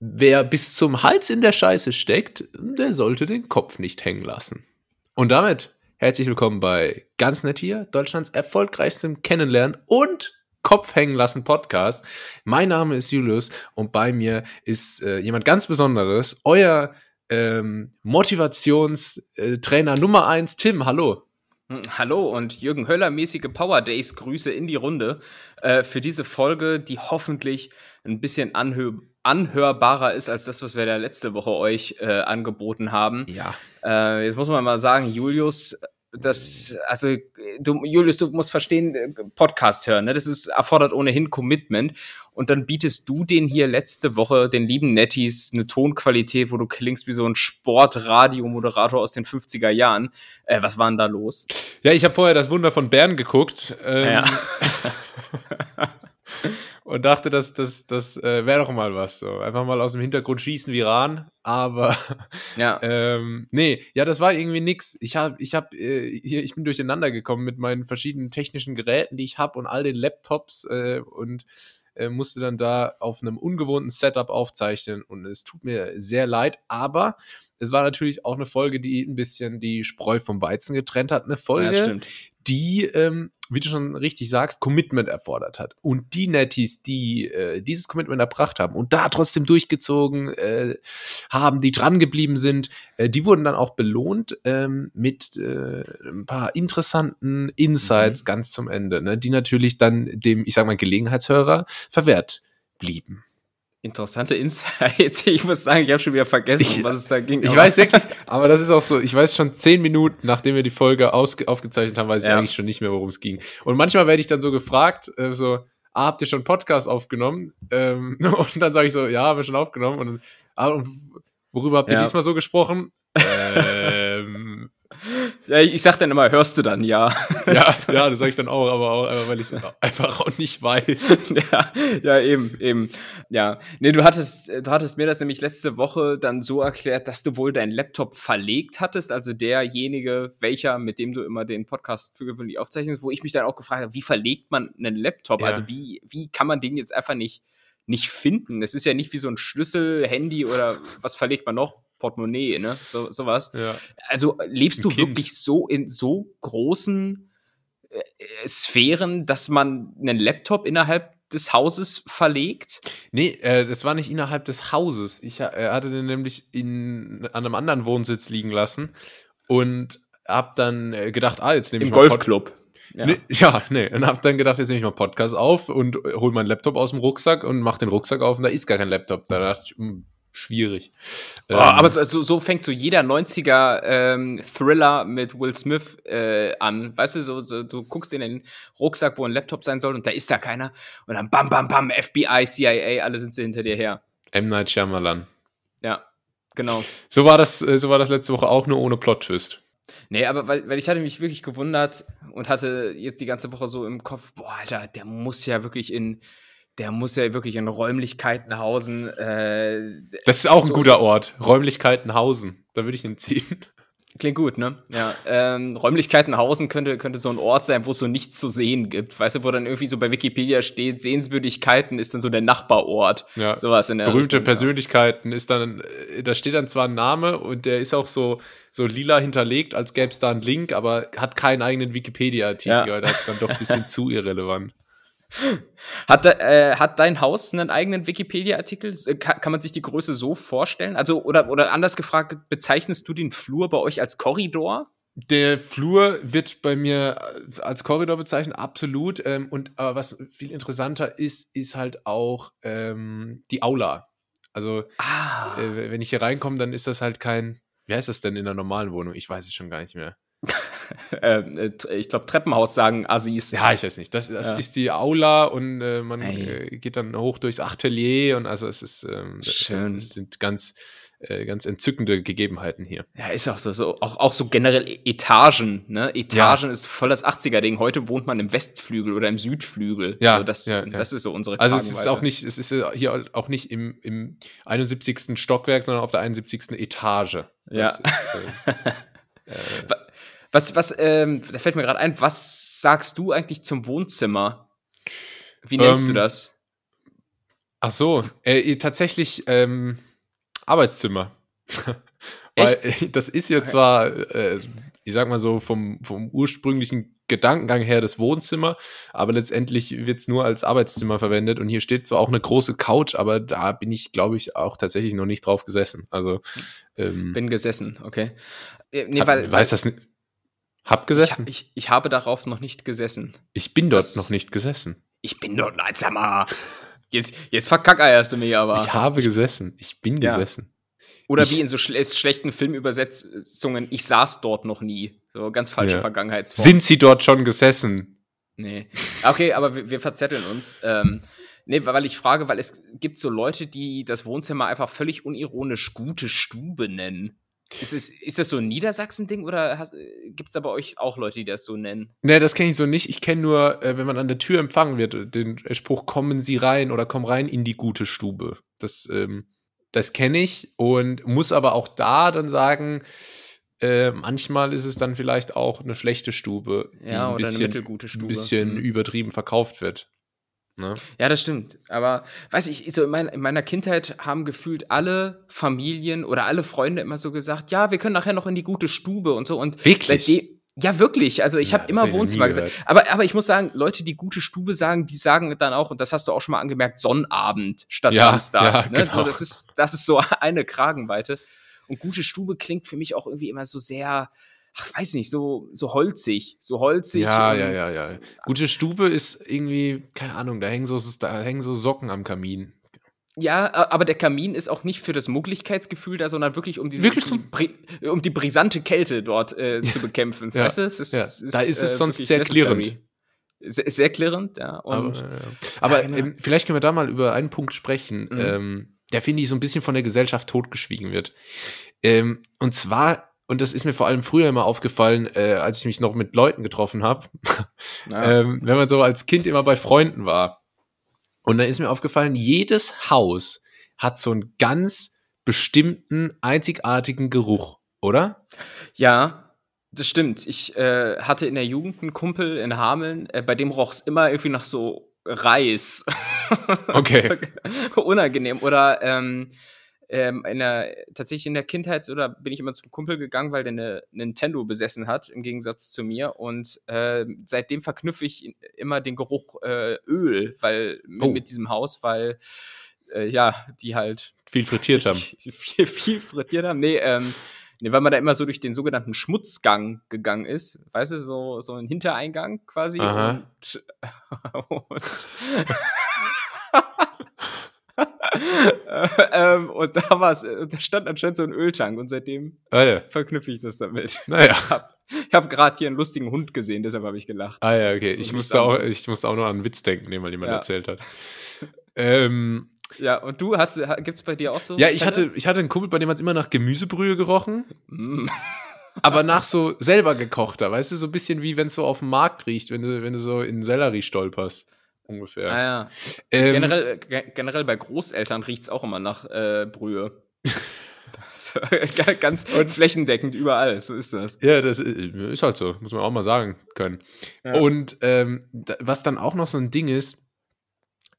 wer bis zum Hals in der Scheiße steckt, der sollte den Kopf nicht hängen lassen. Und damit herzlich willkommen bei Ganz Nett hier, Deutschlands erfolgreichstem Kennenlernen und Kopf hängen lassen Podcast. Mein Name ist Julius und bei mir ist äh, jemand ganz Besonderes, euer ähm, Motivationstrainer Nummer eins, Tim. Hallo. Hm, hallo und Jürgen Höller mäßige Power Days Grüße in die Runde äh, für diese Folge, die hoffentlich ein bisschen anhö anhörbarer ist als das, was wir da letzte Woche euch äh, angeboten haben. Ja. Äh, jetzt muss man mal sagen, Julius, das, also, du, Julius, du musst verstehen, äh, Podcast hören, ne? Das ist, erfordert ohnehin Commitment. Und dann bietest du den hier letzte Woche, den lieben Netties, eine Tonqualität, wo du klingst wie so ein Sportradiomoderator aus den 50er Jahren. Äh, was war denn da los? Ja, ich habe vorher das Wunder von Bern geguckt. Ähm, ja. und dachte, das, das, das äh, wäre doch mal was. So. Einfach mal aus dem Hintergrund schießen wie Rahn. Aber ja. ähm, nee, ja, das war irgendwie nix. Ich hab, ich hab, äh, hier, ich bin durcheinander gekommen mit meinen verschiedenen technischen Geräten, die ich habe und all den Laptops äh, und äh, musste dann da auf einem ungewohnten Setup aufzeichnen und es tut mir sehr leid, aber es war natürlich auch eine Folge, die ein bisschen die Spreu vom Weizen getrennt hat. Eine Folge, ja, die, ähm, wie du schon richtig sagst, Commitment erfordert hat. Und die Netties, die äh, dieses Commitment erbracht haben und da trotzdem durchgezogen äh, haben, die dran geblieben sind, äh, die wurden dann auch belohnt ähm, mit äh, ein paar interessanten Insights mhm. ganz zum Ende, ne, die natürlich dann dem, ich sag mal, Gelegenheitshörer verwehrt blieben interessante Insights. Ich muss sagen, ich habe schon wieder vergessen, ich, um was es da ging. Ich weiß wirklich, aber das ist auch so, ich weiß schon zehn Minuten, nachdem wir die Folge aufgezeichnet haben, weiß ich ja. eigentlich schon nicht mehr, worum es ging. Und manchmal werde ich dann so gefragt, äh, so, ah, habt ihr schon Podcast aufgenommen? Ähm, und dann sage ich so, ja, haben wir schon aufgenommen. Und, ah, und worüber habt ihr ja. diesmal so gesprochen? ähm, ja, ich sag dann immer, hörst du dann, ja. Ja, ja das sage ich dann auch, aber auch, weil ich es einfach auch nicht weiß. ja, ja, eben, eben. Ja. Nee, du hattest, du hattest mir das nämlich letzte Woche dann so erklärt, dass du wohl deinen Laptop verlegt hattest, also derjenige, welcher, mit dem du immer den Podcast für gewöhnlich aufzeichnest, wo ich mich dann auch gefragt habe, wie verlegt man einen Laptop? Ja. Also wie, wie kann man den jetzt einfach nicht, nicht finden? Es ist ja nicht wie so ein Schlüssel, Handy oder was verlegt man noch? Portemonnaie, ne? So, sowas. Ja. Also lebst du wirklich so in so großen äh, Sphären, dass man einen Laptop innerhalb des Hauses verlegt? Nee, äh, das war nicht innerhalb des Hauses. Ich äh, hatte den nämlich in, an einem anderen Wohnsitz liegen lassen und hab dann äh, gedacht, ah, jetzt nehme ich Im mal Golfclub. Ja. Nee, ja, nee. Und hab dann gedacht, jetzt nehme ich mal Podcast auf und hol meinen Laptop aus dem Rucksack und mach den Rucksack auf und da ist gar kein Laptop. Da dachte ich, hm, schwierig. Oh, ähm, aber so, so, fängt so jeder 90er ähm, Thriller mit Will Smith äh, an. Weißt du, so, so, du guckst in den Rucksack, wo ein Laptop sein soll und da ist da keiner. Und dann bam, bam, bam, FBI, CIA, alle sind sie hinter dir her. M. Night Shyamalan. Ja, genau. So war das, äh, so war das letzte Woche auch nur ohne Plot-Twist. Nee, aber weil, weil ich hatte mich wirklich gewundert und hatte jetzt die ganze Woche so im Kopf, boah, Alter, der muss ja wirklich in der muss ja wirklich in Räumlichkeitenhausen. Äh, das ist auch so ein guter Ort. Räumlichkeitenhausen. Da würde ich ihn ziehen. Klingt gut, ne? Ja. Ähm, Räumlichkeitenhausen könnte, könnte so ein Ort sein, wo es so nichts zu sehen gibt. Weißt du, wo dann irgendwie so bei Wikipedia steht, Sehenswürdigkeiten ist dann so der Nachbarort. Ja. Sowas in der Berühmte Richtung, Persönlichkeiten ja. ist dann, äh, da steht dann zwar ein Name und der ist auch so, so lila hinterlegt, als gäbe es da einen Link, aber hat keinen eigenen Wikipedia-Artikel. Ja. Das ist dann doch ein bisschen zu irrelevant. Hat, äh, hat dein Haus einen eigenen Wikipedia-Artikel? Äh, kann, kann, man sich die Größe so vorstellen? Also, oder, oder anders gefragt, bezeichnest du den Flur bei euch als Korridor? Der Flur wird bei mir als Korridor bezeichnet, absolut. Ähm, und aber was viel interessanter ist, ist halt auch ähm, die Aula. Also, ah. äh, wenn ich hier reinkomme, dann ist das halt kein, wie heißt das denn in einer normalen Wohnung? Ich weiß es schon gar nicht mehr. äh, äh ich glaube, Treppenhaus sagen Assis. Ja, ich weiß nicht. Das, das ja. ist die Aula und äh, man hey. äh, geht dann hoch durchs Atelier und also es ist ähm, schön. Es sind ganz äh, ganz entzückende Gegebenheiten hier. Ja, ist auch so, so auch, auch so generell Etagen, ne? Etagen ja. ist voll das 80er-Ding. Heute wohnt man im Westflügel oder im Südflügel. Ja, also das, ja, das ist so unsere Also es ist auch nicht, es ist hier auch nicht im, im 71. Stockwerk, sondern auf der 71. Etage. Das ja. Ist, äh, Was, was, ähm, da fällt mir gerade ein, was sagst du eigentlich zum Wohnzimmer? Wie nennst ähm, du das? Ach so, äh, tatsächlich ähm, Arbeitszimmer. Weil äh, das ist ja zwar, äh, ich sag mal so, vom, vom ursprünglichen Gedankengang her das Wohnzimmer, aber letztendlich wird es nur als Arbeitszimmer verwendet und hier steht zwar auch eine große Couch, aber da bin ich, glaube ich, auch tatsächlich noch nicht drauf gesessen. Also ähm, bin gesessen, okay. Äh, nee, hab, weil, weiß das nicht. Hab gesessen. Ich, ich, ich, habe darauf noch nicht gesessen. Ich bin dort das, noch nicht gesessen. Ich bin dort, sag mal. Jetzt, jetzt verkackeierst du mich aber. Ich habe gesessen. Ich bin ja. gesessen. Oder ich, wie in so schle schlechten Filmübersetzungen, ich saß dort noch nie. So ganz falsche ja. Vergangenheitsform. Sind sie dort schon gesessen? Nee. Okay, aber wir, wir verzetteln uns. Ähm, nee, weil ich frage, weil es gibt so Leute, die das Wohnzimmer einfach völlig unironisch gute Stube nennen. Ist, es, ist das so ein Niedersachsen-Ding oder gibt es da bei euch auch Leute, die das so nennen? Nee, das kenne ich so nicht. Ich kenne nur, äh, wenn man an der Tür empfangen wird, den Spruch, kommen Sie rein oder komm rein in die gute Stube. Das, ähm, das kenne ich und muss aber auch da dann sagen, äh, manchmal ist es dann vielleicht auch eine schlechte Stube, die ja, ein bisschen. Ein bisschen mhm. übertrieben verkauft wird. Ne? Ja, das stimmt. Aber weiß ich, so in, mein, in, meiner Kindheit haben gefühlt alle Familien oder alle Freunde immer so gesagt, ja, wir können nachher noch in die gute Stube und so. Und Wirklich? Seitdem, ja, wirklich. Also ich ja, habe immer Wohnzimmer gesagt. Aber, aber ich muss sagen, Leute, die gute Stube sagen, die sagen dann auch, und das hast du auch schon mal angemerkt, Sonnabend statt ja, Samstag. Ja, ne? genau. so, das, ist, das ist so eine Kragenweite. Und gute Stube klingt für mich auch irgendwie immer so sehr, ach, weiß nicht, so, so holzig. So holzig. Ja, ja, ja, ja. Gute Stube ist irgendwie, keine Ahnung, da hängen so, da hängen so Socken am Kamin. Ja, aber der Kamin ist auch nicht für das Muggligkeitsgefühl da, sondern wirklich um, diese, wirklich um, die, brisante Kälte dort äh, zu bekämpfen. ja. Weißt du? Ist, ja. ist, da ist es äh, sonst sehr klirrend. Sehr, sehr klirrend, ja. Und, aber, ja. aber ähm, vielleicht können wir da mal über einen Punkt sprechen, mhm. ähm, der finde ich so ein bisschen von der Gesellschaft totgeschwiegen wird. Ähm, und zwar, und das ist mir vor allem früher immer aufgefallen, äh, als ich mich noch mit Leuten getroffen habe, ja. ähm, wenn man so als Kind immer bei Freunden war. Und dann ist mir aufgefallen, jedes Haus hat so einen ganz bestimmten, einzigartigen Geruch, oder? Ja, das stimmt. Ich äh, hatte in der Jugend einen Kumpel in Hameln, äh, bei dem roch es immer irgendwie nach so Reis. Okay. Unangenehm. Oder ähm, ähm, in der, tatsächlich in der Kindheit oder bin ich immer zum Kumpel gegangen, weil der eine Nintendo besessen hat, im Gegensatz zu mir. Und äh, seitdem verknüpfe ich immer den Geruch äh, Öl, weil oh. mit diesem Haus, weil äh, ja, die halt viel frittiert haben. Viel, viel frittiert haben. Nee, ähm, nee, weil man da immer so durch den sogenannten Schmutzgang gegangen ist. Weißt du, so, so ein Hintereingang quasi. Aha. Und, und ähm, und da war es, da stand anscheinend so ein Öltank und seitdem ah, ja. verknüpfe ich das damit. Naja. Ich habe hab gerade hier einen lustigen Hund gesehen, deshalb habe ich gelacht. Ah ja, okay. Ich musste, auch, ich musste auch noch an einen Witz denken, den mal jemand ja. erzählt hat. ähm, ja, und du hast, gibt's bei dir auch so? Ja, ich hatte, ich hatte einen Kumpel, bei dem hat es immer nach Gemüsebrühe gerochen. Mm. aber nach so selber gekochter, weißt du, so ein bisschen wie wenn es so auf dem Markt riecht, wenn du, wenn du so in Sellerie stolperst ungefähr. Ah, ja. Ähm, generell, generell bei Großeltern riecht es auch immer nach äh, Brühe. Ganz und flächendeckend überall, so ist das. Ja, das ist halt so, muss man auch mal sagen können. Ja. Und ähm, was dann auch noch so ein Ding ist,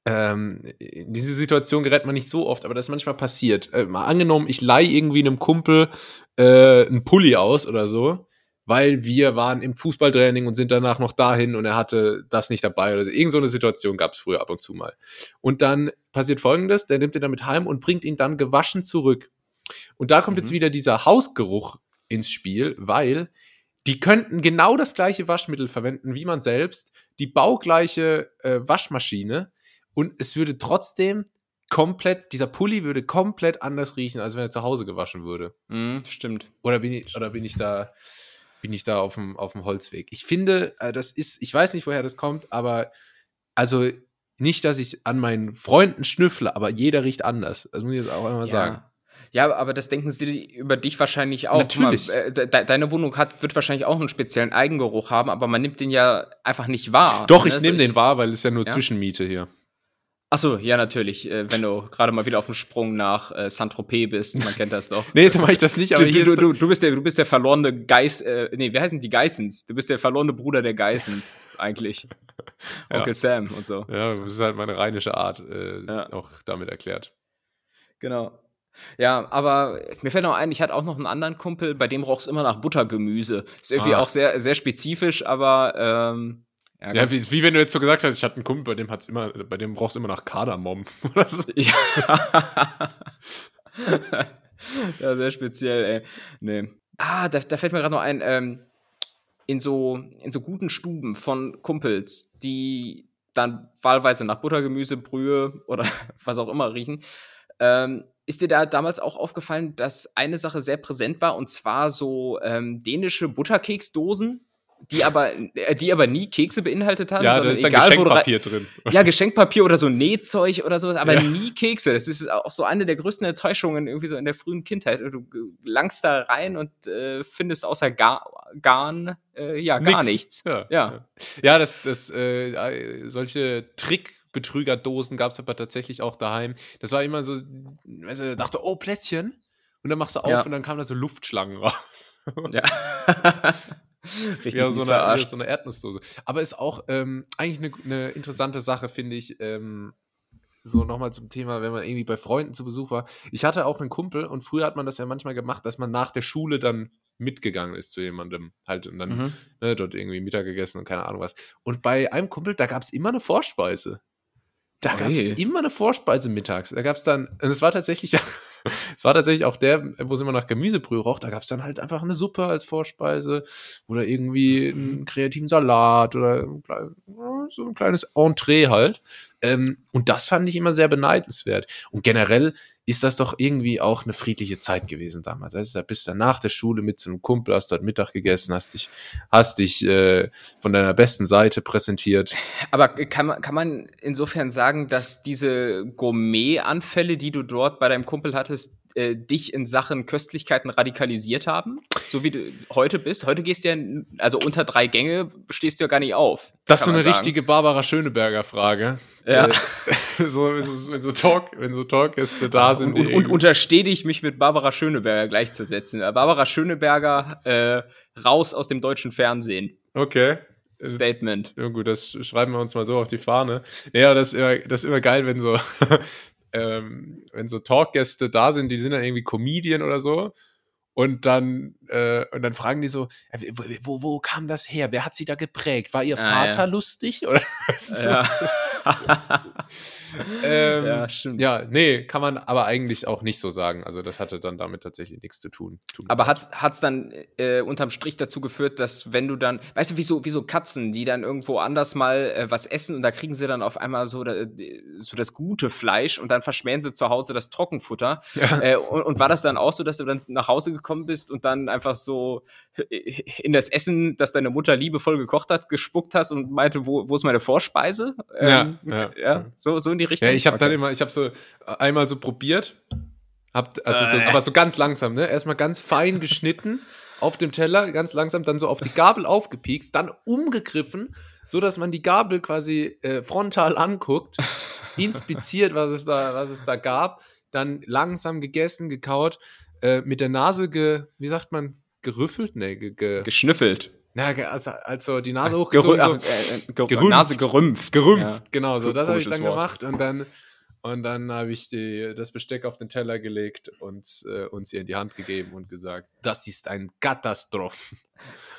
ähm, in diese Situation gerät man nicht so oft, aber das ist manchmal passiert. Äh, mal angenommen, ich leihe irgendwie einem Kumpel äh, einen Pulli aus oder so weil wir waren im Fußballtraining und sind danach noch dahin und er hatte das nicht dabei oder so. Irgend so eine Situation gab es früher ab und zu mal. Und dann passiert folgendes, der nimmt ihn damit heim und bringt ihn dann gewaschen zurück. Und da kommt mhm. jetzt wieder dieser Hausgeruch ins Spiel, weil die könnten genau das gleiche Waschmittel verwenden wie man selbst, die baugleiche äh, Waschmaschine und es würde trotzdem komplett, dieser Pulli würde komplett anders riechen, als wenn er zu Hause gewaschen würde. Mhm, stimmt. Oder bin ich, oder bin ich da bin ich da auf dem, auf dem Holzweg. Ich finde, äh, das ist, ich weiß nicht, woher das kommt, aber also nicht, dass ich an meinen Freunden schnüffle, aber jeder riecht anders. Das muss ich jetzt auch einmal ja. sagen. Ja, aber das denken sie über dich wahrscheinlich auch. Natürlich. Mal, äh, de deine Wohnung hat, wird wahrscheinlich auch einen speziellen Eigengeruch haben, aber man nimmt den ja einfach nicht wahr. Doch, ne? ich nehme den wahr, weil es ja nur ja? Zwischenmiete hier. Achso, ja, natürlich. Äh, wenn du gerade mal wieder auf dem Sprung nach äh, Saint-Tropez bist, man kennt das doch. nee, so mache ich das nicht, aber du, du, du, du, bist der, du bist der verlorene Geist, äh, nee, wie heißen die Geissens? Du bist der verlorene Bruder der Geissens, eigentlich. Onkel ja. Sam und so. Ja, das ist halt meine rheinische Art, äh, ja. auch damit erklärt. Genau. Ja, aber mir fällt noch ein, ich hatte auch noch einen anderen Kumpel, bei dem roch es immer nach Buttergemüse. Ist irgendwie ah. auch sehr, sehr spezifisch, aber ähm, ja, ja wie, wie, wenn du jetzt so gesagt hast, ich hatte einen Kumpel, bei dem hat's immer, bei dem brauchst du immer nach Kardamom. ja. ja, sehr speziell, ey. Nee. Ah, da, da fällt mir gerade noch ein, ähm, in so, in so guten Stuben von Kumpels, die dann wahlweise nach Buttergemüse, Brühe oder was auch immer riechen, ähm, ist dir da damals auch aufgefallen, dass eine Sache sehr präsent war und zwar so ähm, dänische Butterkeksdosen? Die aber, äh, die aber nie Kekse beinhaltet haben. Ja, sondern da ist egal, Geschenkpapier drin. Ja, Geschenkpapier oder so Nähzeug oder sowas, aber ja. nie Kekse. Das ist auch so eine der größten Enttäuschungen irgendwie so in der frühen Kindheit. Du langst da rein und äh, findest außer Gar Garn äh, ja gar nichts. Ja, ja. ja das, das äh, solche Trick Betrügerdosen gab es aber tatsächlich auch daheim. Das war immer so, also dachte, oh, Plätzchen. Und dann machst du auf ja. und dann kamen da so Luftschlangen raus. Ja. Richtig ja, so eine, so eine Erdnussdose. Aber ist auch ähm, eigentlich eine, eine, interessante Sache, finde ich. Ähm, so nochmal zum Thema, wenn man irgendwie bei Freunden zu Besuch war. Ich hatte auch einen Kumpel und früher hat man das ja manchmal gemacht, dass man nach der Schule dann mitgegangen ist zu jemandem halt und dann mhm. ne, dort irgendwie Mittag gegessen und keine Ahnung was. Und bei einem Kumpel, da gab es immer eine Vorspeise. Da gab es immer eine Vorspeise mittags. Da gab es dann, und es war tatsächlich es war tatsächlich auch der, wo es immer nach Gemüsebrühe roch, da gab es dann halt einfach eine Suppe als Vorspeise oder irgendwie einen kreativen Salat oder so ein kleines Entree halt. Ähm, und das fand ich immer sehr beneidenswert. Und generell ist das doch irgendwie auch eine friedliche Zeit gewesen damals. Also da bist du nach der Schule mit so einem Kumpel, hast dort Mittag gegessen, hast dich, hast dich äh, von deiner besten Seite präsentiert. Aber kann man, kann man insofern sagen, dass diese Gourmet-Anfälle, die du dort bei deinem Kumpel hattest, äh, dich in Sachen Köstlichkeiten radikalisiert haben, so wie du heute bist. Heute gehst du ja, also unter drei Gänge stehst du ja gar nicht auf. Das ist so eine sagen. richtige Barbara Schöneberger Frage. Ja. Äh, so, wenn so Talk, wenn so Talkgäste da sind. Und, und, und unterstehe dich, mich mit Barbara Schöneberger gleichzusetzen. Barbara Schöneberger äh, raus aus dem deutschen Fernsehen. Okay. Statement. Ja, gut, das schreiben wir uns mal so auf die Fahne. Ja, das ist immer, das ist immer geil, wenn so, ähm, wenn so Talkgäste da sind, die sind dann irgendwie Comedian oder so. Und dann, äh, und dann fragen die so, wo, wo kam das her? Wer hat sie da geprägt? War ihr Vater ah, ja. lustig? Oder ja. Ähm, ja, stimmt. Ja, nee, kann man aber eigentlich auch nicht so sagen. Also das hatte dann damit tatsächlich nichts zu tun. tun aber hat es dann äh, unterm Strich dazu geführt, dass wenn du dann, weißt du, wie so, wie so Katzen, die dann irgendwo anders mal äh, was essen und da kriegen sie dann auf einmal so, da, so das gute Fleisch und dann verschmähen sie zu Hause das Trockenfutter. Ja. Äh, und, und, war das dann auch so, dass du dann nach Hause gekommen bist und dann einfach so in das Essen, das deine Mutter liebevoll gekocht hat, gespuckt hast und meinte, wo, wo ist meine Vorspeise? Ähm, ja, ja, ja, so, so in die Richtung. Ja, ich habe okay. dann immer, ich habe so einmal so probiert, hab, also so, äh. aber so ganz langsam, ne? Erstmal ganz fein geschnitten auf dem Teller, ganz langsam, dann so auf die Gabel aufgepiekst, dann umgegriffen, so dass man die Gabel quasi äh, frontal anguckt, inspiziert, was es da, was es da gab, dann langsam gegessen, gekaut, äh, mit der Nase ge, wie sagt man, gerüffelt? Nee, ge, ge geschnüffelt. Na, also, also die Nase hochgezogen. Gerü so, äh, äh gerümpft. Nase gerümpft. Gerümpft, ja. genau so. Das habe ich dann Wort. gemacht und dann, und dann habe ich die, das Besteck auf den Teller gelegt und äh, uns ihr in die Hand gegeben und gesagt, das ist ein Katastrophe.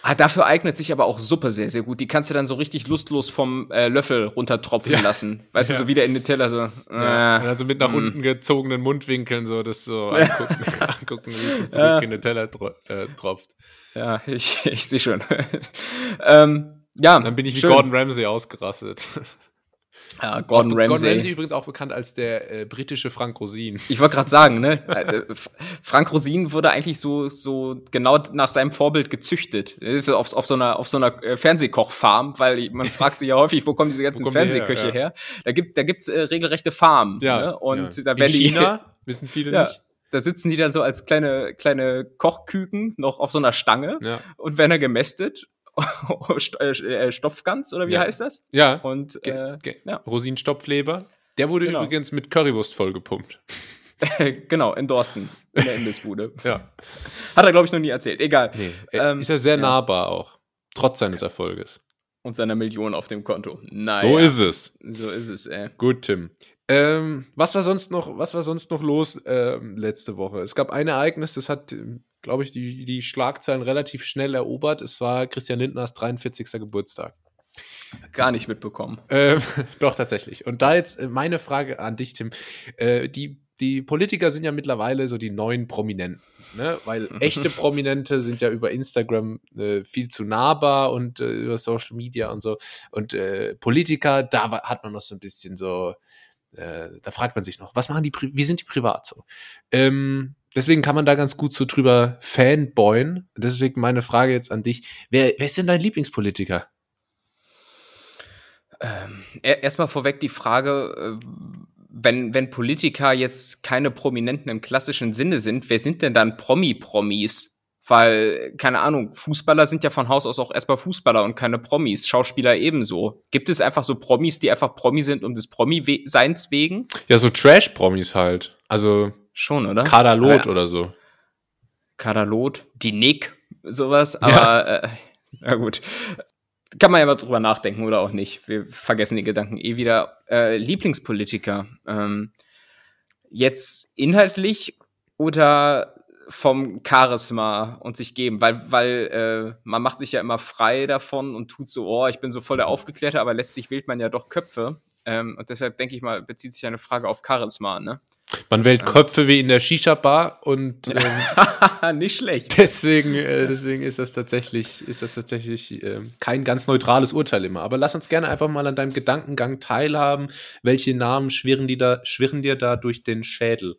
Ah, dafür eignet sich aber auch Suppe sehr, sehr gut. Die kannst du dann so richtig lustlos vom äh, Löffel runtertropfen ja. lassen. Weißt ja. du, so wieder in den Teller so. Ja. Äh, also mit nach mm. unten gezogenen Mundwinkeln so das so angucken, angucken wie es zurück in den Teller tro äh, tropft. Ja, ich, ich sehe schon. ähm, ja, dann bin ich wie schön. Gordon Ramsay ausgerastet. Ja, Gordon Ramsay. Gordon Ramsay übrigens auch bekannt als der äh, britische Frank Rosin. Ich wollte gerade sagen, ne? Äh, Frank Rosin wurde eigentlich so, so genau nach seinem Vorbild gezüchtet. Er ist auf, auf so einer, auf so einer äh, Fernsehkochfarm, weil man fragt sich ja häufig, wo kommen diese ganzen Fernsehköche her, ja. her? Da gibt da gibt's äh, regelrechte Farmen. Ja, ne? Und ja. da werden In China die, wissen viele ja. nicht da sitzen die dann so als kleine, kleine Kochküken noch auf so einer Stange ja. und werden dann gemästet. Äh, äh, Stopfgans oder wie ja. heißt das? Ja. Und äh, ja. Rosinenstopfleber. Der wurde genau. übrigens mit Currywurst vollgepumpt. genau, in Dorsten, in der Imbissbude. ja. Hat er, glaube ich, noch nie erzählt. Egal. Nee, ähm, ist ja sehr nahbar auch, trotz seines Erfolges. Und seiner Million auf dem Konto. Naja. So ist es. So ist es, ey. Gut, Tim. Ähm, was war sonst noch, was war sonst noch los ähm, letzte Woche? Es gab ein Ereignis, das hat, glaube ich, die, die Schlagzeilen relativ schnell erobert. Es war Christian Lindners 43. Geburtstag. Gar nicht mitbekommen. Ähm, doch, tatsächlich. Und da jetzt äh, meine Frage an dich, Tim. Äh, die, die Politiker sind ja mittlerweile so die neuen Prominenten. Ne? Weil echte Prominente sind ja über Instagram äh, viel zu nahbar und äh, über Social Media und so. Und äh, Politiker, da hat man noch so ein bisschen so, äh, da fragt man sich noch, was machen die, wie sind die privat so? Ähm, deswegen kann man da ganz gut so drüber fanboyen. Deswegen meine Frage jetzt an dich, wer, wer ist denn dein Lieblingspolitiker? Ähm, Erstmal vorweg die Frage, äh, wenn, wenn Politiker jetzt keine Prominenten im klassischen Sinne sind, wer sind denn dann Promi-Promis? Weil, keine Ahnung, Fußballer sind ja von Haus aus auch erstmal Fußballer und keine Promis, Schauspieler ebenso. Gibt es einfach so Promis, die einfach Promi sind um des Promi-Seins wegen? Ja, so Trash-Promis halt. Also schon, oder? Kaderlot ja. oder so. Kaderlot, die Nick, sowas, aber ja. äh, ja gut. Kann man ja mal drüber nachdenken oder auch nicht. Wir vergessen die Gedanken eh wieder. Äh, Lieblingspolitiker. Ähm, jetzt inhaltlich oder vom Charisma und sich geben, weil, weil äh, man macht sich ja immer frei davon und tut so, oh, ich bin so voll der Aufgeklärte, aber letztlich wählt man ja doch Köpfe. Ähm, und deshalb denke ich mal, bezieht sich eine Frage auf Charisma, ne? Man wählt Köpfe wie in der Shisha-Bar und ähm, nicht schlecht. Deswegen, äh, deswegen ist das tatsächlich, ist das tatsächlich äh, kein ganz neutrales Urteil immer. Aber lass uns gerne einfach mal an deinem Gedankengang teilhaben. Welche Namen schwirren, die da, schwirren dir da durch den Schädel?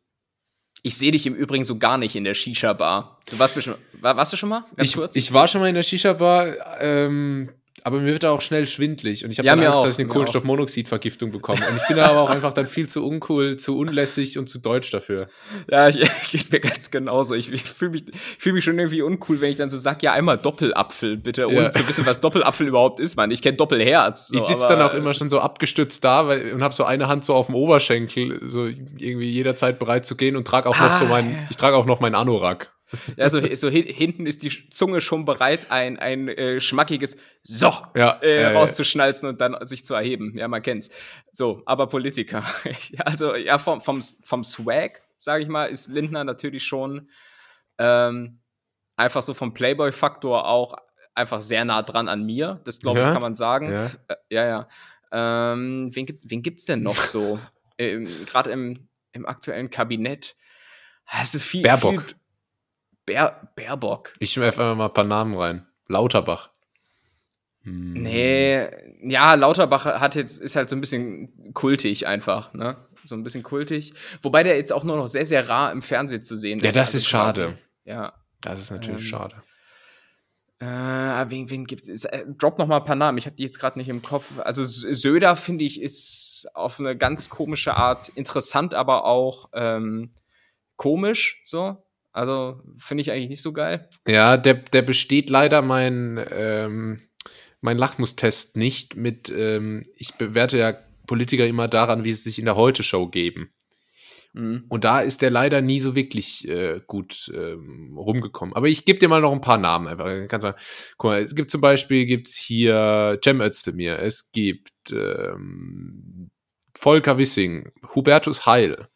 Ich sehe dich im Übrigen so gar nicht in der Shisha-Bar. Du warst bestimmt, war, warst du schon mal? Ganz ich, kurz? ich war schon mal in der Shisha-Bar. Ähm, aber mir wird da auch schnell schwindlig und ich habe ja, Angst, auch, dass ich eine Kohlenstoffmonoxidvergiftung bekomme. Und ich bin da aber auch einfach dann viel zu uncool, zu unlässig und zu deutsch dafür. Ja, ich, geht mir ganz genauso. Ich, ich fühle mich, fühl mich schon irgendwie uncool, wenn ich dann so sage, ja, einmal Doppelapfel bitte, ohne ja. zu wissen, was Doppelapfel überhaupt ist, Mann. Ich kenne Doppelherz. So, ich sitze dann auch immer schon so abgestützt da weil, und habe so eine Hand so auf dem Oberschenkel, so irgendwie jederzeit bereit zu gehen und trage auch ah, noch so ah, mein, ich trage auch noch meinen Anorak. Ja, so, so hinten ist die Zunge schon bereit, ein, ein äh, schmackiges So ja, äh, rauszuschnalzen und dann sich zu erheben. Ja, man kennt's. So, aber Politiker. also, ja, vom, vom, vom Swag, sage ich mal, ist Lindner natürlich schon ähm, einfach so vom Playboy-Faktor auch einfach sehr nah dran an mir. Das, glaube ja? ich, kann man sagen. Ja, äh, ja. ja. Ähm, wen, gibt, wen gibt's denn noch so? ähm, Gerade im, im aktuellen Kabinett. Also viel, Baerbock. Viel, Bär, Baerbock. Ich schmeiß einfach mal ein paar Namen rein. Lauterbach. Hm. Nee, ja, Lauterbach hat jetzt, ist halt so ein bisschen kultig einfach, ne? So ein bisschen kultig. Wobei der jetzt auch nur noch sehr, sehr rar im Fernsehen zu sehen ist. Ja, das also ist schade. Quasi, ja. Das ist natürlich ähm, schade. Äh, wen, wen gibt es? Äh, drop noch mal ein paar Namen. Ich habe die jetzt gerade nicht im Kopf. Also Söder finde ich ist auf eine ganz komische Art interessant, aber auch ähm, komisch so. Also finde ich eigentlich nicht so geil. Ja, der, der besteht leider mein, ähm, mein Lachmustest nicht mit, ähm, ich bewerte ja Politiker immer daran, wie sie sich in der Heute-Show geben. Mhm. Und da ist der leider nie so wirklich äh, gut ähm, rumgekommen. Aber ich gebe dir mal noch ein paar Namen einfach. Kannst mal, guck mal, es gibt zum Beispiel gibt's hier Cem Özdemir, es gibt ähm, Volker Wissing, Hubertus Heil,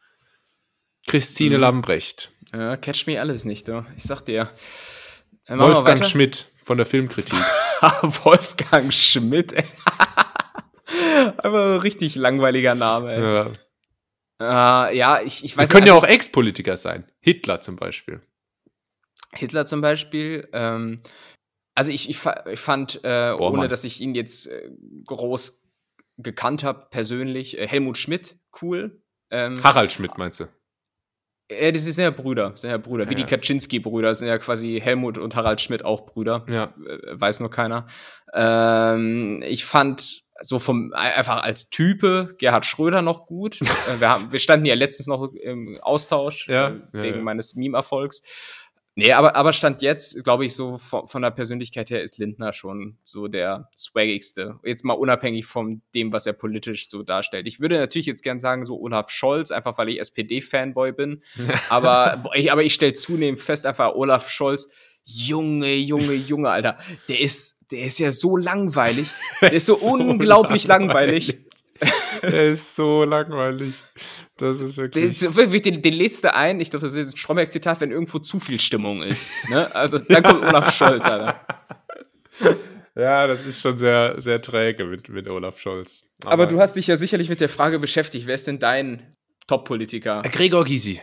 Christine mhm. Lambrecht, ja, catch me alles nicht, du. Ich sag dir. Äh, Wolfgang Schmidt von der Filmkritik. Wolfgang Schmidt, ey. Aber richtig langweiliger Name, ey. Ja. Uh, ja, ich, ich weiß Wir können ja auch Ex-Politiker sein. Hitler zum Beispiel. Hitler zum Beispiel. Ähm, also ich, ich, ich fand, äh, ohne dass ich ihn jetzt äh, groß gekannt habe, persönlich, äh, Helmut Schmidt cool. Ähm, Harald Schmidt meinst du? Ja, das sind ja Brüder, sind ja Brüder. Wie ja. die Kaczynski-Brüder sind ja quasi Helmut und Harald Schmidt auch Brüder. Ja. Äh, weiß nur keiner. Ähm, ich fand so vom einfach als Type Gerhard Schröder noch gut. Äh, wir, haben, wir standen ja letztens noch im Austausch ja, äh, wegen meines Meme-Erfolgs. Nee, aber, aber Stand jetzt, glaube ich, so von, von, der Persönlichkeit her ist Lindner schon so der swaggigste. Jetzt mal unabhängig von dem, was er politisch so darstellt. Ich würde natürlich jetzt gern sagen, so Olaf Scholz, einfach weil ich SPD-Fanboy bin. aber, ich, aber ich stelle zunehmend fest, einfach Olaf Scholz, Junge, Junge, Junge, Alter, der ist, der ist ja so langweilig. Der ist so, so unglaublich langweilig. langweilig. Er ist so langweilig. Das ist wirklich. Den, den, den lädst du ein, ich glaube, das ist ein Stromberg-Zitat, wenn irgendwo zu viel Stimmung ist. Ne? Also dann kommt Olaf Scholz, Alter. Ja, das ist schon sehr, sehr träge mit, mit Olaf Scholz. Aber, Aber du hast dich ja sicherlich mit der Frage beschäftigt, wer ist denn dein Top-Politiker? Gregor Gysi.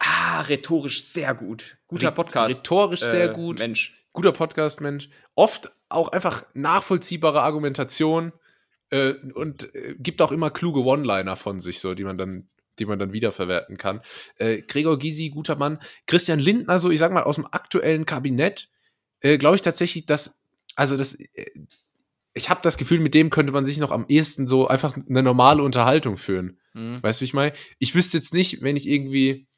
Ah, rhetorisch sehr gut. Guter Podcast. Rhetorisch äh, sehr gut. Mensch. Guter Podcast, Mensch. Oft auch einfach nachvollziehbare Argumentation äh, und äh, gibt auch immer kluge One-Liner von sich, so, die man dann die man dann wiederverwerten kann. Äh, Gregor Gysi, guter Mann. Christian Lindner, so ich sag mal, aus dem aktuellen Kabinett, äh, glaube ich tatsächlich, dass, also das, äh, ich habe das Gefühl, mit dem könnte man sich noch am ehesten so einfach eine normale Unterhaltung führen. Mhm. Weißt du, wie ich meine? Ich wüsste jetzt nicht, wenn ich irgendwie,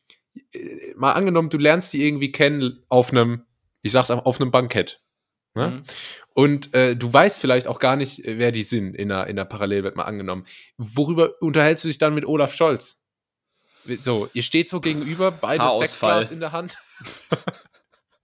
äh, mal angenommen, du lernst die irgendwie kennen auf einem, ich sag's auf einem Bankett. Ne? Mhm. Und äh, du weißt vielleicht auch gar nicht, äh, wer die sind in der, in der Parallelwelt mal angenommen. Worüber unterhältst du dich dann mit Olaf Scholz? So, ihr steht so gegenüber, beide Sektglas in der Hand.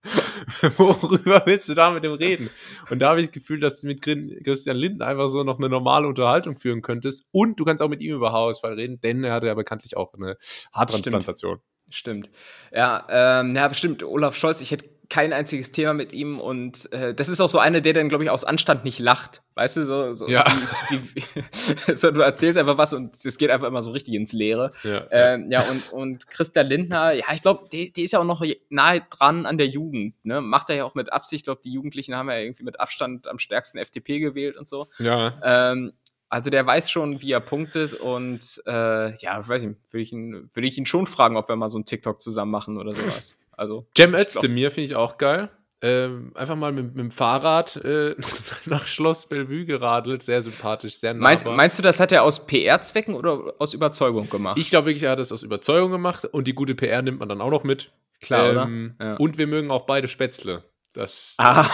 Worüber willst du da mit dem reden? Und da habe ich das Gefühl, dass du mit Christian Linden einfach so noch eine normale Unterhaltung führen könntest. Und du kannst auch mit ihm über Haarausfall reden, denn er hatte ja bekanntlich auch eine Haartransplantation. Stimmt. Stimmt. Ja, ähm, ja, bestimmt. Olaf Scholz, ich hätte kein einziges Thema mit ihm und äh, das ist auch so einer, der dann, glaube ich, aus Anstand nicht lacht. Weißt du, so, so, ja. wie, wie, so du erzählst einfach was und es geht einfach immer so richtig ins Leere. Ja, ähm, ja. und, und Christa Lindner, ja, ich glaube, die, die ist ja auch noch nahe dran an der Jugend, ne? Macht er ja auch mit Absicht, ich glaube, die Jugendlichen haben ja irgendwie mit Abstand am stärksten FDP gewählt und so. Ja. Ähm, also der weiß schon, wie er punktet und äh, ja, weiß ich, würde ich, ihn, würd ich ihn schon fragen, ob wir mal so ein TikTok zusammen machen oder sowas. Also, Cem Özdemir finde ich auch geil. Ähm, einfach mal mit, mit dem Fahrrad äh, nach Schloss Bellevue geradelt. Sehr sympathisch, sehr nahbar. Meinst, meinst du, das hat er aus PR-Zwecken oder aus Überzeugung gemacht? Ich glaube wirklich, er hat das aus Überzeugung gemacht und die gute PR nimmt man dann auch noch mit. Klar, ähm, ja. Und wir mögen auch beide Spätzle. Das. Ah.